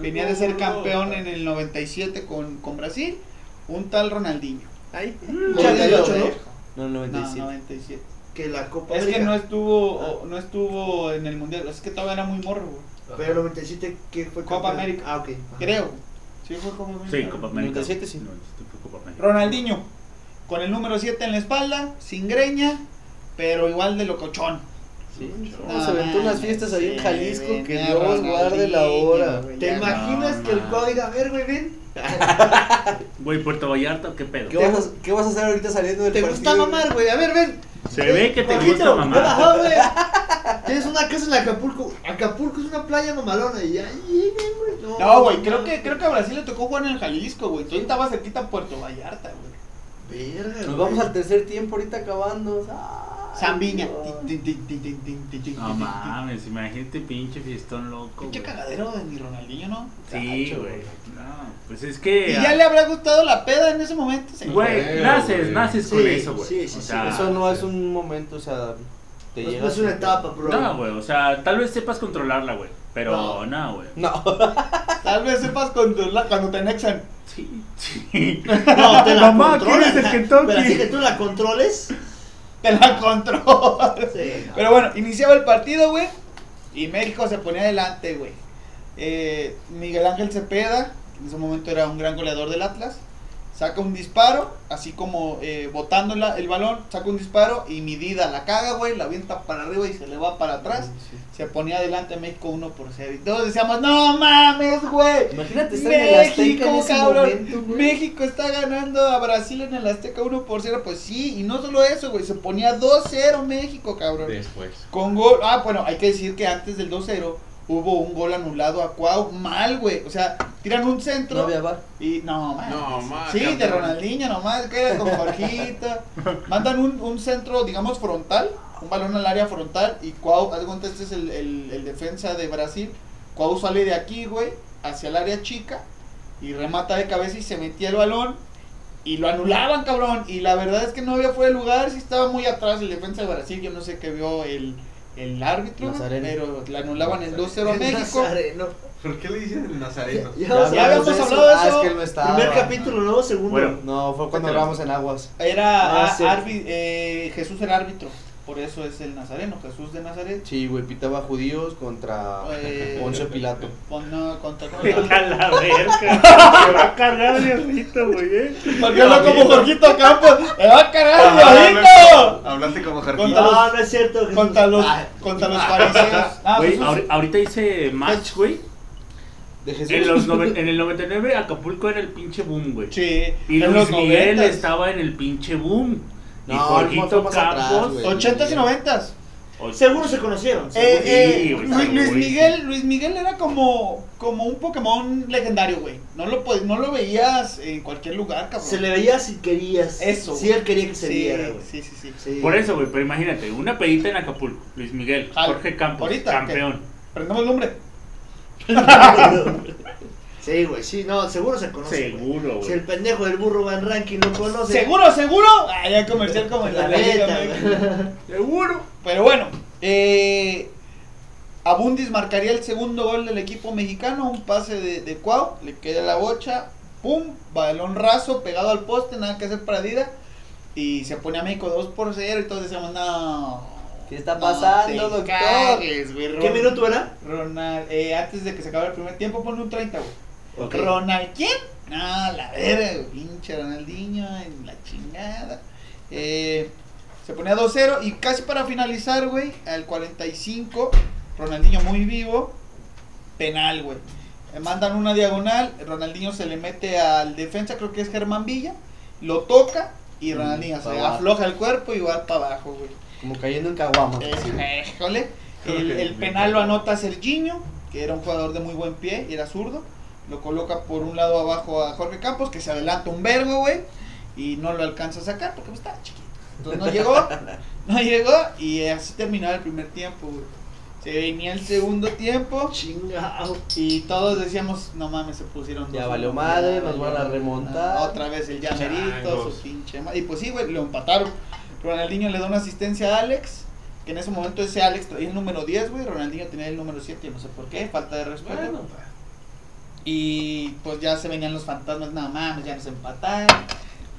Venía de ser campeón en el 97 con, con Brasil. Un tal Ronaldinho. Te lo
98, ¿no?
dejo.
No,
No,
97.
97.
Que la Copa
Es que no estuvo o- no estuvo en el mundial. Es que todavía era muy morro, güey.
Pero el 97, ¿qué fue?
Copa
campeón?
América.
Ah, ok. Ajá.
Creo. Sí, fue Copa América.
Sí, Copa América.
97 sí.
97 fue Copa América.
Ronaldinho. Con el número 7 en la espalda, sin greña, pero igual de locochón.
Sí,
No,
se aventó unas fiestas ahí en
sí,
Jalisco, que Dios guarde la hora.
¿Te imaginas
no,
que el
man.
cuadro diga, a ver, güey, ven?
Güey, Puerto Vallarta, ¿qué pedo?
¿Qué vas, a, ¿Qué vas a hacer ahorita saliendo del
¿Te
partido?
gusta mamar, güey? A ver, ven.
Se ve que te gusta mamar.
Ajá, güey. Tienes una casa en Acapulco. Acapulco es una playa mamalona y ahí, güey.
No, güey, creo que, creo que a Brasil le tocó jugar en el Jalisco, güey. Tú estaba cerquita a Puerto Vallarta, güey.
Verga,
Nos vamos al tercer tiempo ahorita acabando. Ay,
Zambiña.
No mames, imagínate pinche fiestón loco.
Pinche cagadero de mi Ronaldinho, ¿no?
Sí, güey. No, pues es que.
Y ya le habrá gustado la peda en ese momento.
Güey, naces, naces con eso, güey.
sí, sí, sí,
Eso no es un momento, o sea, te
No, es una etapa, bro.
No, güey, o sea, tal vez sepas controlarla, güey. Pero
No.
güey.
No,
Tal vez sepas controlar cuando te anexan.
Sí, sí.
No, te la
Mamá,
controlas.
¿quieres el Kentucky?
Pero así que tú la controles.
Te la controla.
Sí.
Pero bueno, iniciaba el partido, güey. Y México se ponía adelante, güey. Eh, Miguel Ángel Cepeda, en ese momento era un gran goleador del Atlas, saca un disparo, así como eh, botando la- el balón, saca un disparo y Midida la caga, güey, la avienta para arriba y se le va para atrás. Se ponía adelante México 1 por 0. Y todos decíamos, no mames, güey.
Imagínate estar en el Azteca en
México,
ese
cabrón.
momento, güey.
México está ganando a Brasil en el Azteca 1 por 0. Pues sí, y no solo eso, güey. Se ponía 2-0 México, cabrón.
Después.
Con gol. Ah, bueno, hay que decir que antes del 2-0 hubo un gol anulado a Cuau. Mal, güey. O sea, tiran un centro.
no había bar.
Y no, man.
No, man,
Sí, de. Ronaldinho nomás, queda con Jorgito. Mandan un, un centro, digamos, frontal, un balón al área frontal. Y Cuau, cuenta, este es el, el, el defensa de Brasil. Cuau sale de aquí, güey, hacia el área chica. Y remata de cabeza y se metía el balón. Y lo anulaban, cabrón. Y la verdad es que no había fuera de lugar. Sí estaba muy atrás el defensa de Brasil. Yo no sé qué vio el, el árbitro.
Nazareno.
Pero le anulaban el 2-0 a México.
Nazareno.
¿Por qué le dicen el nazareno?
Ya,
Ya habíamos
hablamos de
hablado de
Ah,
eso.
es que él no estaba.
Primer capítulo, ¿no? Segundo.
Bueno.
No, fue cuando hablamos en Aguas.
Era
Ah,
ah,
sí.
eh, Jesús era árbitro, por eso es el nazareno, Jesús de Nazaret.
Sí, güey, pitaba judíos contra
Eh,
Poncio Pilato.
Pon- no, contra-
a la verga. Se va a cargar Diosito, güey, eh.
¿Por qué no como Jorgito Campos? ¡Me va a cargar
Ah! Hablaste como
Contra
Jorgito.
los-
No, no es cierto. Jesús.
Contra los,
Ah,
contra los fariseos. Ah,
Güey, ahorita hice match, güey.
De Jesús.
En, los noven- en el 99 Acapulco era el pinche boom, güey.
Sí,
Y
en
Luis
los
Miguel
90s.
estaba en el pinche boom. Y
No,
Jorgito
más atrás,
Campos.
güey.
80s y 90s.
o-
Seguro se conocieron.
Eh, eh,
Sí,
Luis. Miguel, Luis Miguel era como, como un Pokémon legendario, güey. No lo, pod- no lo veías en cualquier lugar, cabrón.
Se le veía si querías.
Eso,
Si él quería que se
sí,
viera, güey.
sí, sí, sí.
Sí.
Por eso, güey, pero imagínate, una pedita en Acapulco. Luis Miguel. Jorge Campos,
Ahorita,
campeón.
Prendemos el nombre.
Sí, güey, sí, no, seguro se conoce. güey.
Seguro,
Si el
güey.
pendejo del burro Van Ranking lo conoce.
¿Seguro, seguro? Ah, ya comercial como en la,
La
Liga
neta, güey.
Seguro. Pero bueno, eh, Abundis marcaría el segundo gol del equipo mexicano. Un pase de, de Cuau, le queda la bocha. Pum, balón raso, pegado al poste, nada que hacer para Dida. Y se pone a México 2 por 0 y todos decíamos, no.
¿Qué está pasando, doctor?
cagues, güey,
¿Qué minuto era?
Ronald, eh, antes de que se acabara el primer tiempo, ponle un 30, güey.
Ok.
Ronald, ¿quién? No, la verga, pinche Ronaldinho en la chingada. Eh, se ponía 2-0 y casi para finalizar, güey, al 45, Ronaldinho muy vivo, penal, güey. Eh, mandan una diagonal, Ronaldinho se le mete al defensa, creo que es Germán Villa, lo toca y
Mm,
Ronaldinho se afloja el cuerpo y va para abajo, güey.
Como cayendo en caguama.
Eh. El, el penal lo anota Serginho, que era un jugador de muy buen pie y era zurdo. Lo coloca por un lado abajo a Jorge Campos, que se adelanta un vergo, güey. Y no lo alcanza a sacar porque pues, estaba chiquito. Entonces no llegó, no llegó y así terminaba el primer tiempo, güey. Se venía el segundo tiempo
Chingao.
y todos decíamos, no mames, se pusieron
Ya
dos,
valió madre, nos van a remontar.
Otra vez el llamerito, su pinche madre. Y pues sí, güey, lo empataron. Ronaldinho le da una asistencia a Alex, que en ese momento ese Alex traía el número 10, güey. Ronaldinho tenía el número 7, no sé por qué, falta de respeto.
Bueno,
Y pues ya se venían los fantasmas, no mames, ya nos empataron.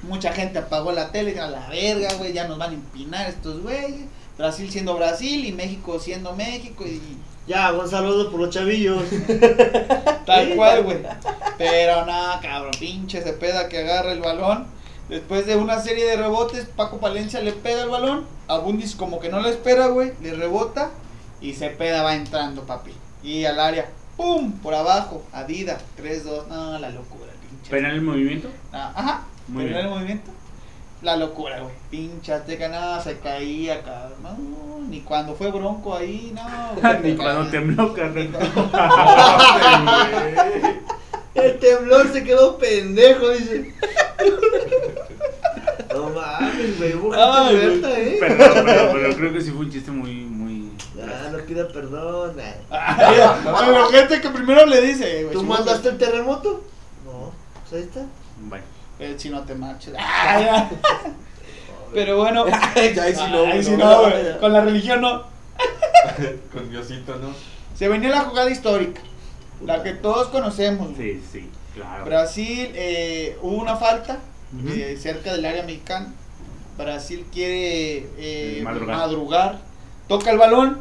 Mucha gente apagó la tele, a la verga, güey, ya nos van a empinar estos güeyes. Brasil siendo Brasil y México siendo México y
Ya, un saludo por los chavillos.
Tal cual, güey. Pero no, cabrón, pinche Cepeda que agarra el balón. Después de una serie de rebotes, Paco Palencia le pega el balón. Abundis como que no lo espera, güey. Le rebota. Y Cepeda va entrando, papi. Y al área. ¡Pum! Por abajo. Adida. 3-2. No, la locura, pinche.
¿Penal el movimiento?
Ah, ajá.
Muy
¿Penal
bien.
el movimiento? La locura, güey. Pinche Azteca, nada, se caía, cabrón. No, ni cuando fue bronco ahí, no. güey,
Ni cuando
caía.
tembló, carnal.
El temblor se quedó pendejo, dice. No mames, güey. Hubo
Ay,
gente
güey.
muerta, eh.
Perdón, pero, pero creo que sí fue un chiste muy.
Ah, no pida perdón.
Pero gente que primero le dice.
¿Tú mandaste el terremoto? No. Pues ahí está.
Bueno.
Eh, si no te marches. Ah. Pero bueno.
Ya, ahí sí no,
sí
no,
güey. Con la religión no.
Con Diosito, ¿no?
Se venía la jugada histórica. La que todos conocemos.
Sí, sí, claro.
Brasil, eh, hubo una falta
Ujú.
eh, cerca del área mexicana. Brasil quiere eh,
Madrugar.
madrugar. Toca el balón.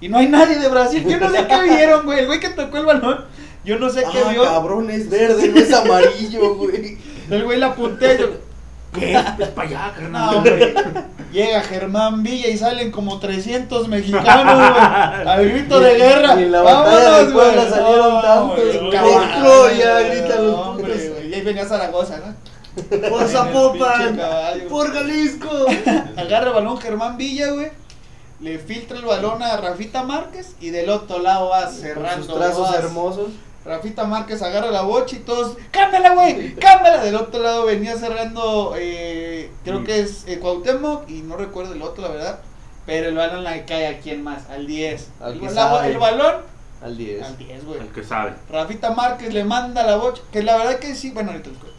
Y no hay nadie de Brasil. Yo no sé qué vieron, güey. El güey que tocó el balón. Yo no sé qué
Ah,
vio.
cabrón, es verde, no es amarillo, güey.
El güey la apunté. y Yo,
¿Qué? Es para allá, carnal.
hombre. Llega Germán Villa y salen como 300 mexicanos, güey. Al grito de guerra.
Y en la batalla de Puebla
güey.
salieron
No,
tantos,
güey.
güey.
Caballo,
Ya gritan los
hombre, güey. Y ahí venía Zaragoza, ¿no?
Por Zapopan. Por Jalisco.
Agarra el balón Germán Villa, güey. Le filtra el balón a Rafita Márquez y del otro lado va
Con
cerrando.
sus trazos
vas.
hermosos.
Rafita Márquez agarra la bocha y todos, ¡cámbiala, güey! ¡cámbiala! Del otro lado venía cerrando, eh, creo que es eh, Cuauhtémoc y no recuerdo el otro, la verdad. Pero el balón le cae a quién más, al 10.
Al que
La-
sabe.
el balón
Al 10.
al 10, güey.
El que sabe.
Rafita Márquez le manda la bocha, que la verdad que sí, bueno, ahorita les cuento.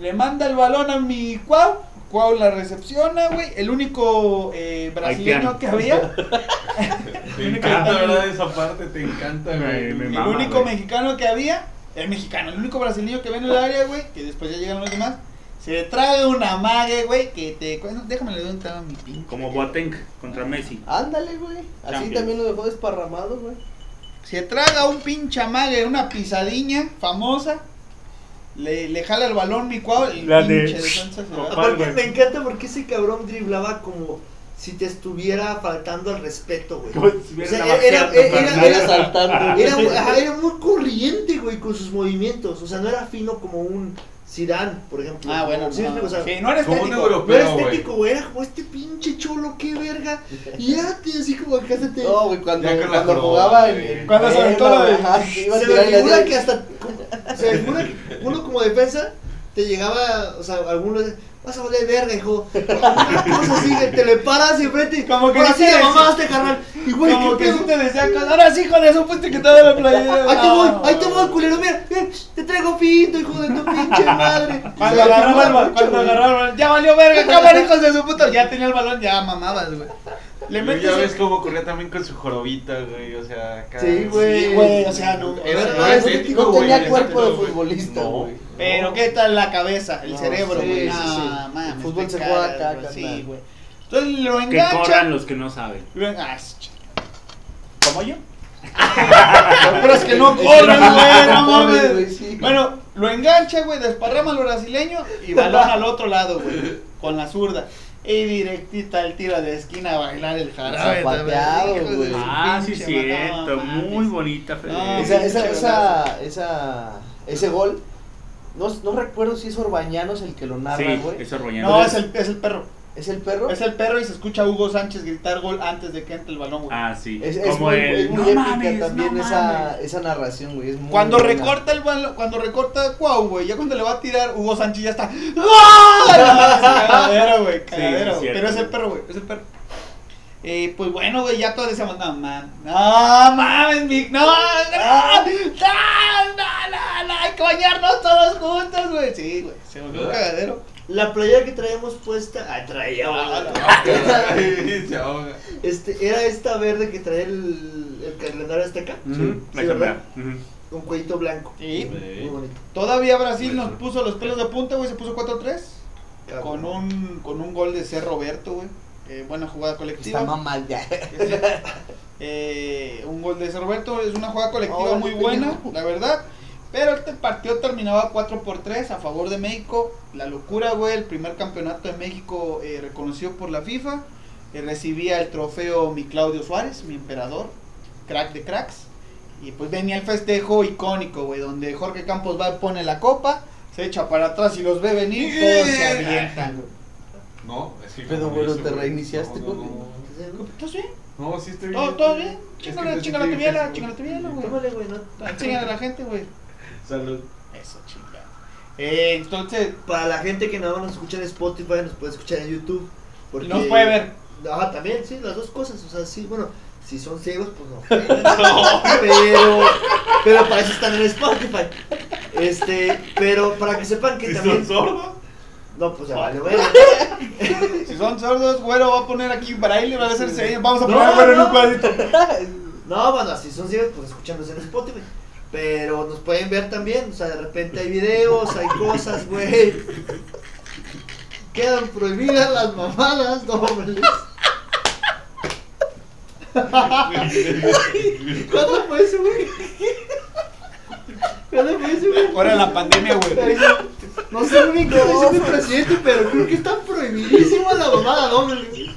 Le manda el balón a mi Cuau, Cuau la recepciona, güey. El único eh, brasileño
Haitiano.
que había,
Te encanta, ¿verdad? Esa parte te encanta, güey.
me
el
mama,
único
güey.
mexicano que había, el mexicano, el único brasileño que ve en el área, güey, que después ya llegan los demás, se traga una mague, güey, que te... déjame le doy un trago a mi pinche.
Como Boateng contra Messi.
Ándale, güey. Así
Champions.
también lo dejó desparramado, güey.
Se traga un pinche amague, una pisadiña famosa. Le, le jala el balón mi cuau, el
La de-
defensa se va.
Papá.
Aparte, me encanta porque ese cabrón driblaba como si te estuviera faltando al respeto, güey. O sea, era,
saltando.
era muy corriente, güey, con sus movimientos. O sea, no era fino como un Zidane, por ejemplo.
Ah, bueno,
¿Sí
no?
O sea,
sí, no era
Como un
estético.
europeo.
No era
güey.
estético, güey, era como este pinche cholo, qué verga. Y ya te así como acá se te.
No, güey, cuando, jugaba en.
Cuando se aventó la de-
güey, ajá, que iba a
se me figura que hasta. Se me figura que uno como defensa te llegaba, o sea, alguno de. Vas a valer verga, hijo. Una cosa así, que te le paras y frente.
Como que
ahora
sí te
mamaste, carnal. Y güey,
Como
qué
que sí te decía, ahora sí, hijo de su puta que te la playera.
Ahí te voy, ahí te voy, culero, mira, te traigo pinto, hijo de tu pinche madre.
Cuando
mucho,
cuando balón, ya valió verga, cámara, hijos de su puta. Ya tenía el balón, ya mamabas, güey. Le metes
ya ves cómo corría también con su jorobita, güey. O sea, acá.
Sí, güey.
Sí, güey, o sea, no.
Era- no
No,
era estético,
no
güey,
tenía
era
cuerpo de futbolista,
No.
güey.
Pero qué tal la cabeza, el
No,
cerebro,
sí,
güey.
sí,
No,
sí.
mames,
El fútbol se juega acá,
güey, Sí, güey. Entonces lo
Que
engancha.
corran los que no saben.
Lo en- ah, ¿Como yo? Pero es que no corren, güey, no mames. Bueno, lo engancha, güey, desparrama al brasileño y balón al otro lado, güey, con la zurda. Y directita el tiro de esquina a bailar el jarabe.
Zapateado, güey.
Ah, sí, cierto.
no
Muy bonita, Fede.
No,
Esa, esa, esa, esa, ese gol, no, no recuerdo si es Orbañanos el que lo narra,
Sí,
güey.
es Orbañano.
No, es el, es el perro.
¿Es el perro?
Es el perro y se escucha a Hugo Sánchez gritar gol antes de que entre el balón, güey.
Ah, sí.
Es, es
Como
muy,
el.
es muy
no
épica
mames,
también
no
esa,
mames.
esa narración, güey. Es muy
Cuando
buena.
recorta el balón, cuando recorta Cuau, güey, ya cuando le va a tirar, Hugo Sánchez ya está. Es cagadero, güey, cagadero.
cierto.
Pero es el perro, güey, es el perro. Eh, pues bueno, güey, ya todos decíamos, no, man, no, mames, Mick, no, no, no, no, no, no, hay que bañarnos todos juntos, güey. Sí, güey, se volvió un cagadero.
La playera que traíamos puesta. Ah,
ahoga.
Este, era esta verde que traía el, el calendario azteca.
La
Sí,
cambiada.
¿verdad? Con cuellito blanco.
Sí.
Muy bonito.
Todavía Brasil nos puso los pelos de punta, güey, se puso 4-3.
Cabrón.
Con un, con un gol de C. Roberto, güey. Eh, buena jugada colectiva.
Está mal ya.
Eh, un gol de ese Roberto es una jugada colectiva
Oh,
muy buena, la verdad. Pero este partido terminaba 4 por 3 a favor de México. La locura, güey, el primer campeonato de México eh, reconocido por la FIFA. Eh, recibía el trofeo mi Claudio Suárez, mi emperador, crack de cracks. Y pues venía el festejo icónico, güey, donde Jorge Campos va, pone la copa, se echa para atrás y los ve venir, todos se avientan, güey.
No, es que.
Pero, bueno, te
güey.
reiniciaste,
No, no,
güey.
no.
¿Estás bien?
No, sí estoy bien.
¿Todo, todo bien? Chingale,
te
chingale tu biela, chingale tu biela, güey.
Tómale, güey, no.
Chingale a la gente, güey.
Salud.
Eso, chingada. Eh, entonces,
Para la gente que nada más nos escucha en Spotify, nos puede escuchar en YouTube. Porque...
nos puede ver.
Ajá, también, sí, las dos cosas. O sea, sí, bueno, si son ciegos, pues no. pero, pero para eso están en Spotify. Este, pero para que sepan que
Si
también.
son sordos.
No, pues ya vale, güey.
Si son sordos, güero va a poner aquí braille, va a hacer señas. Vamos a
No,
poner en
no.
un cuadrito.
No, bueno, si son ciegos, pues escuchándose en Spotify. Pero nos pueden ver también, o sea, de repente hay videos, hay cosas, güey. Quedan prohibidas las mamadas dobles. ¿Cuándo fue eso, güey? ¿Cuándo fue eso, güey?
Ahora en la pandemia, güey.
No sé muy bien qué dice mi presidente, pero creo que está prohibidísima la mamada güey.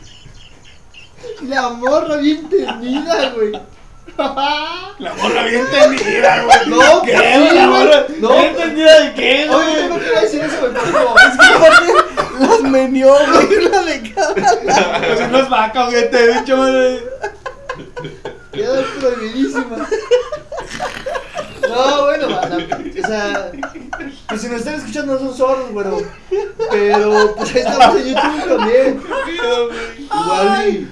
La morra bien tenida, güey.
La morra bien entendida, güey.
No,
¿Qué,
sí,
güey? La
güey.
morra
No.
bien entendida de qué,
Oye, yo no
güey.
quiero decir eso, güey, pero
Las menió, güey, la de cada.
Pues no es vaca, güey, te he dicho, madre.
queda prohibidísima. No, bueno, o sea, pues si nos están escuchando no son sordos, güero. Pero pues ahí estamos en YouTube también. Igual.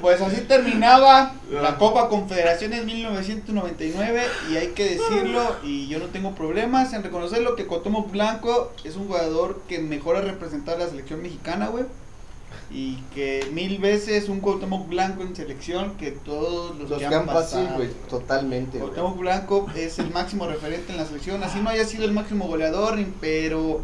Pues así terminaba la Copa Confederaciones 1999 y hay que decirlo y yo no tengo problemas en reconocerlo que Cuauhtémoc Blanco es un jugador que mejor ha representado a la selección mexicana, güey. Y que mil veces un Cuauhtémoc Blanco en selección que todos los,
Los
que han
campas, sí,
pasado.
güey, totalmente.
Cuauhtémoc Blanco es el máximo referente en la selección, así no haya sido el máximo goleador, pero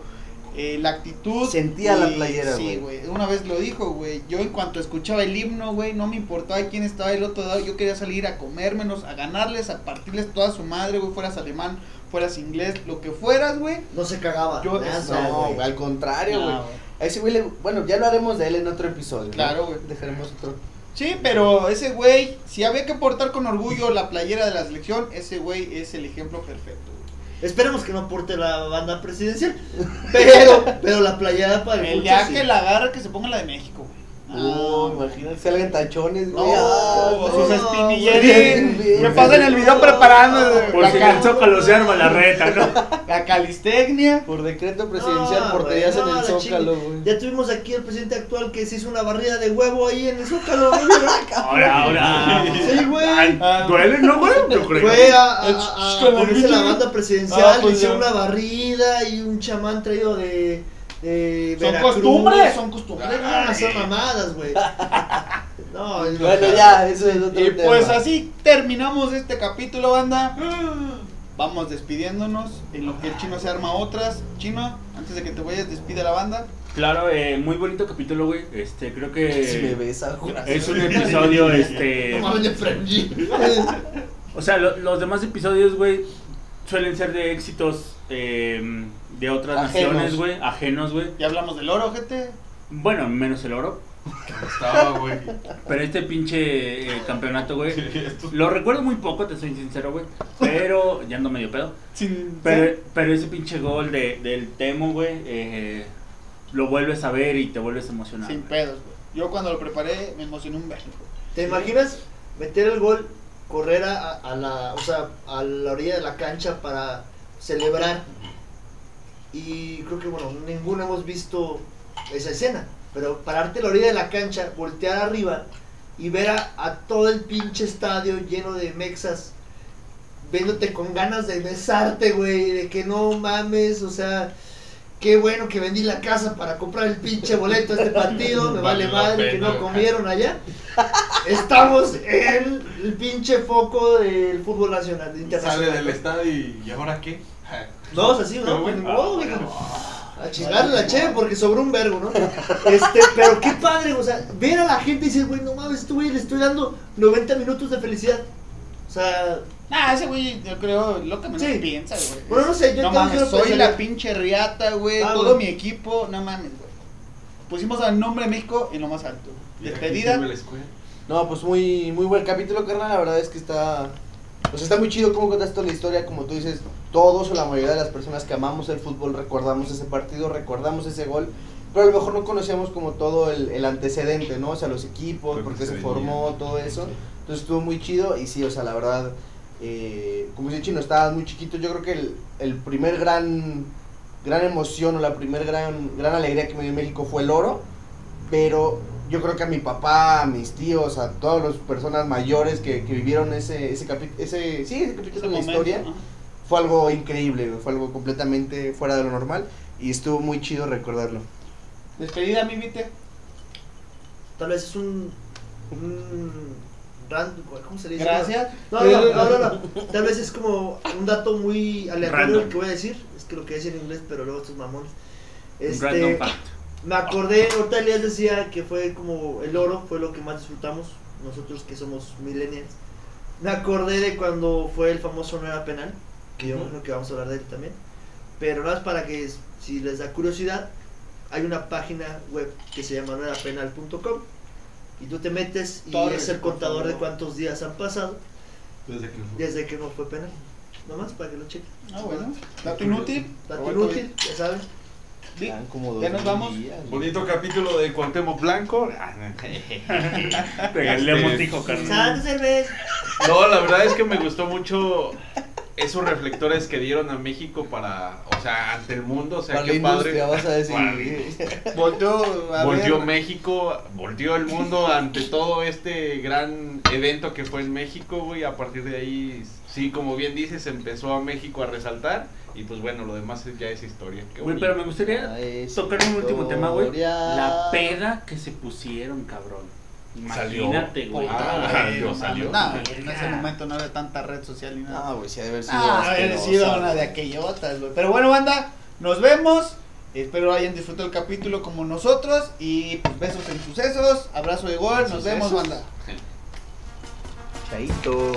eh, la actitud...
Sentía la
y-
playera,
Sí,
güey.
una vez lo dijo, güey, yo en cuanto escuchaba el himno, güey, no me importaba quién estaba del otro lado, yo quería salir a comérmelos, a ganarles, a partirles toda su madre, güey, fueras alemán, fueras inglés, lo que fueras, güey.
No se cagaba.
Yo-
nada,
No,
güey.
al contrario, güey. A ese güey, le- bueno, ya lo haremos de él en otro episodio.
Claro, güey.
Dejaremos otro.
Sí, pero ese güey, si había que portar con orgullo la playera de la selección, ese güey es el ejemplo perfecto, güey.
Esperemos que no porte la banda presidencial. Pero, pero la playera para el
El día
sí.
que la agarra, que se ponga la de México, güey.
Uh,
Ah,
imagínate, salgan tachones, güey. Ah,
sus
no,
espinillerín.
güey.
Me pasan el video preparando
Por si el Zócalo se arma la reta, ¿no?
la calistecnia.
Por decreto presidencial, porterías en el Zócalo, güey.
Ya tuvimos aquí el presidente actual que se hizo una barrida de huevo ahí en el Zócalo.
Ahora, ahora.
Sí, güey.
Ay, ¿Duele, no, güey? Yo creo.
Fue a, ponerse la banda presidencial,
Ah, pues
hicieron
ya.
una barrida y un chamán traído de, de
Son
Veracruz.
costumbres, son costumbres.
No van a hacer mamadas, güey. No, es-
Bueno, ya, eso es otro
Y
tema.
pues así terminamos este capítulo, banda. Vamos despidiéndonos. En lo que el chino se arma otras. Chino, antes de que te vayas, despide a la banda.
Claro, eh, muy bonito capítulo, güey. Este, creo
Si me
que
besa,
es un episodio, este...
No mames.
O sea, lo- los demás episodios, güey, suelen ser de éxitos eh, de otras
Ajenos.
naciones, güey, ajenos, güey.
Ya hablamos del oro, gente.
Bueno, menos el oro.
Estaba, güey.
Pero este pinche eh, campeonato, güey,
Esto-
lo recuerdo muy poco, te soy sincero, güey. Pero ya ando medio pedo.
Sin,
Pero, pero ese pinche gol de, del Temo, güey, eh, lo vuelves a ver y te vuelves a emocionar.
sin pedos, güey. Yo cuando lo preparé me emocioné un verbo.
¿Te imaginas meter el gol, correr a, a la, o sea, a la orilla de la cancha para celebrar? Y creo que, bueno, ninguno hemos visto esa escena. Pero pararte la orilla de la cancha, voltear arriba y ver a, a todo el pinche estadio lleno de mexas viéndote con ganas de besarte, güey, de que no mames, o sea, qué bueno que vendí la casa para comprar el pinche boleto a este partido, me vale madre que no comieron allá. Estamos en el pinche foco del fútbol nacional,
Sale
internacional.
del estadio y ¿y ahora qué?
No, es así, ¿no? Pues mijo. A chingarle la cheve porque sobró un vergo, ¿no? Este, pero qué padre, o sea, ver a la gente y decir, güey, no mames, este güey le estoy dando 90 minutos de felicidad. O sea,
Ah, ese güey, yo creo, lo que menos
Sí.
piensa, güey.
Bueno, no sé, yo
No
también
mames, soy
pensar
la pinche riata, güey.
Ah,
todo
güey.
mi equipo, no mames, güey. Pusimos al nombre de México en lo más alto. Despedida.
No, pues muy, muy buen capítulo, carnal. La verdad es que está. Pues está muy chido cómo contaste toda la historia. Como tú dices, todos o la mayoría de las personas que amamos el fútbol recordamos ese partido, recordamos ese gol. Pero a lo mejor no conocíamos como todo el, el antecedente, ¿no? O sea, los equipos, por qué
se
se
venía.
formó, todo eso. Entonces estuvo muy chido. Y sí, o sea, la verdad, eh, como dice Chino, estabas muy chiquito. Yo creo que el, el primer gran, gran emoción o la primer gran, gran alegría que me dio México fue el oro. Pero yo creo que a mi papá, a mis tíos, a todas las personas mayores que, que vivieron ese, ese capítulo, ese, sí, ese capítulo de la historia, fue algo increíble, fue algo completamente fuera de lo normal y estuvo muy chido recordarlo.
Despedida, mi vite.
Tal vez es un. un ran- ¿Cómo se le dice?
Gracias.
No, no, no, no, no. Tal vez es como un dato muy aleatorio
Random.
el que voy a decir. Es que lo que decía en inglés, pero luego estos mamones.
Random
Este,
fact.
me acordé, ahorita Elías decía que fue como el oro, fue lo que más disfrutamos, nosotros que somos millennials. Me acordé de cuando fue el famoso no era penal, que yo creo que vamos a hablar de él también. Pero nada más para que, si les da curiosidad, hay una página web que se llama noerapenal.com y tú te metes y
Torres,
es el contador de cuántos días han pasado
Desde que
desde que no fue penal. Nomás para que lo chequen.
Ah, bueno. Dato inútil.
Dato inútil, ya.
Sí.
Como
Ya nos vamos.
días, güey.
Bonito capítulo de Cuauhtémoc Blanco. Este,
dijo, carnal.
Santos cerveza.
No, la verdad es que me gustó mucho esos reflectores que dieron a México para, o sea, ante el mundo, o sea,
Para la
qué padre.
vas a decir.
Para-
Volteó a
Volteó
ver.
México, volteó el mundo ante todo este gran evento que fue en México, güey. A partir de ahí, sí, como bien dices, empezó a México a resaltar. Y pues bueno, lo demás es- ya es historia. Qué
Güey, pero me gustaría
Ah,
tocar un último tema, güey. La peda que se pusieron, cabrón.
Salió.
Imagínate, güey.
Ah, yo
no
salió.
No, en ese momento no había tanta red social ni nada.
Ah, güey, sí, ha de haber sido.
Ah, haber sido una de aquellotas, güey. Pero bueno, banda, nos vemos. Espero hayan disfrutado el capítulo como nosotros. Y pues besos en sucesos. Abrazo de gol. Nos vemos, banda.
Chaito.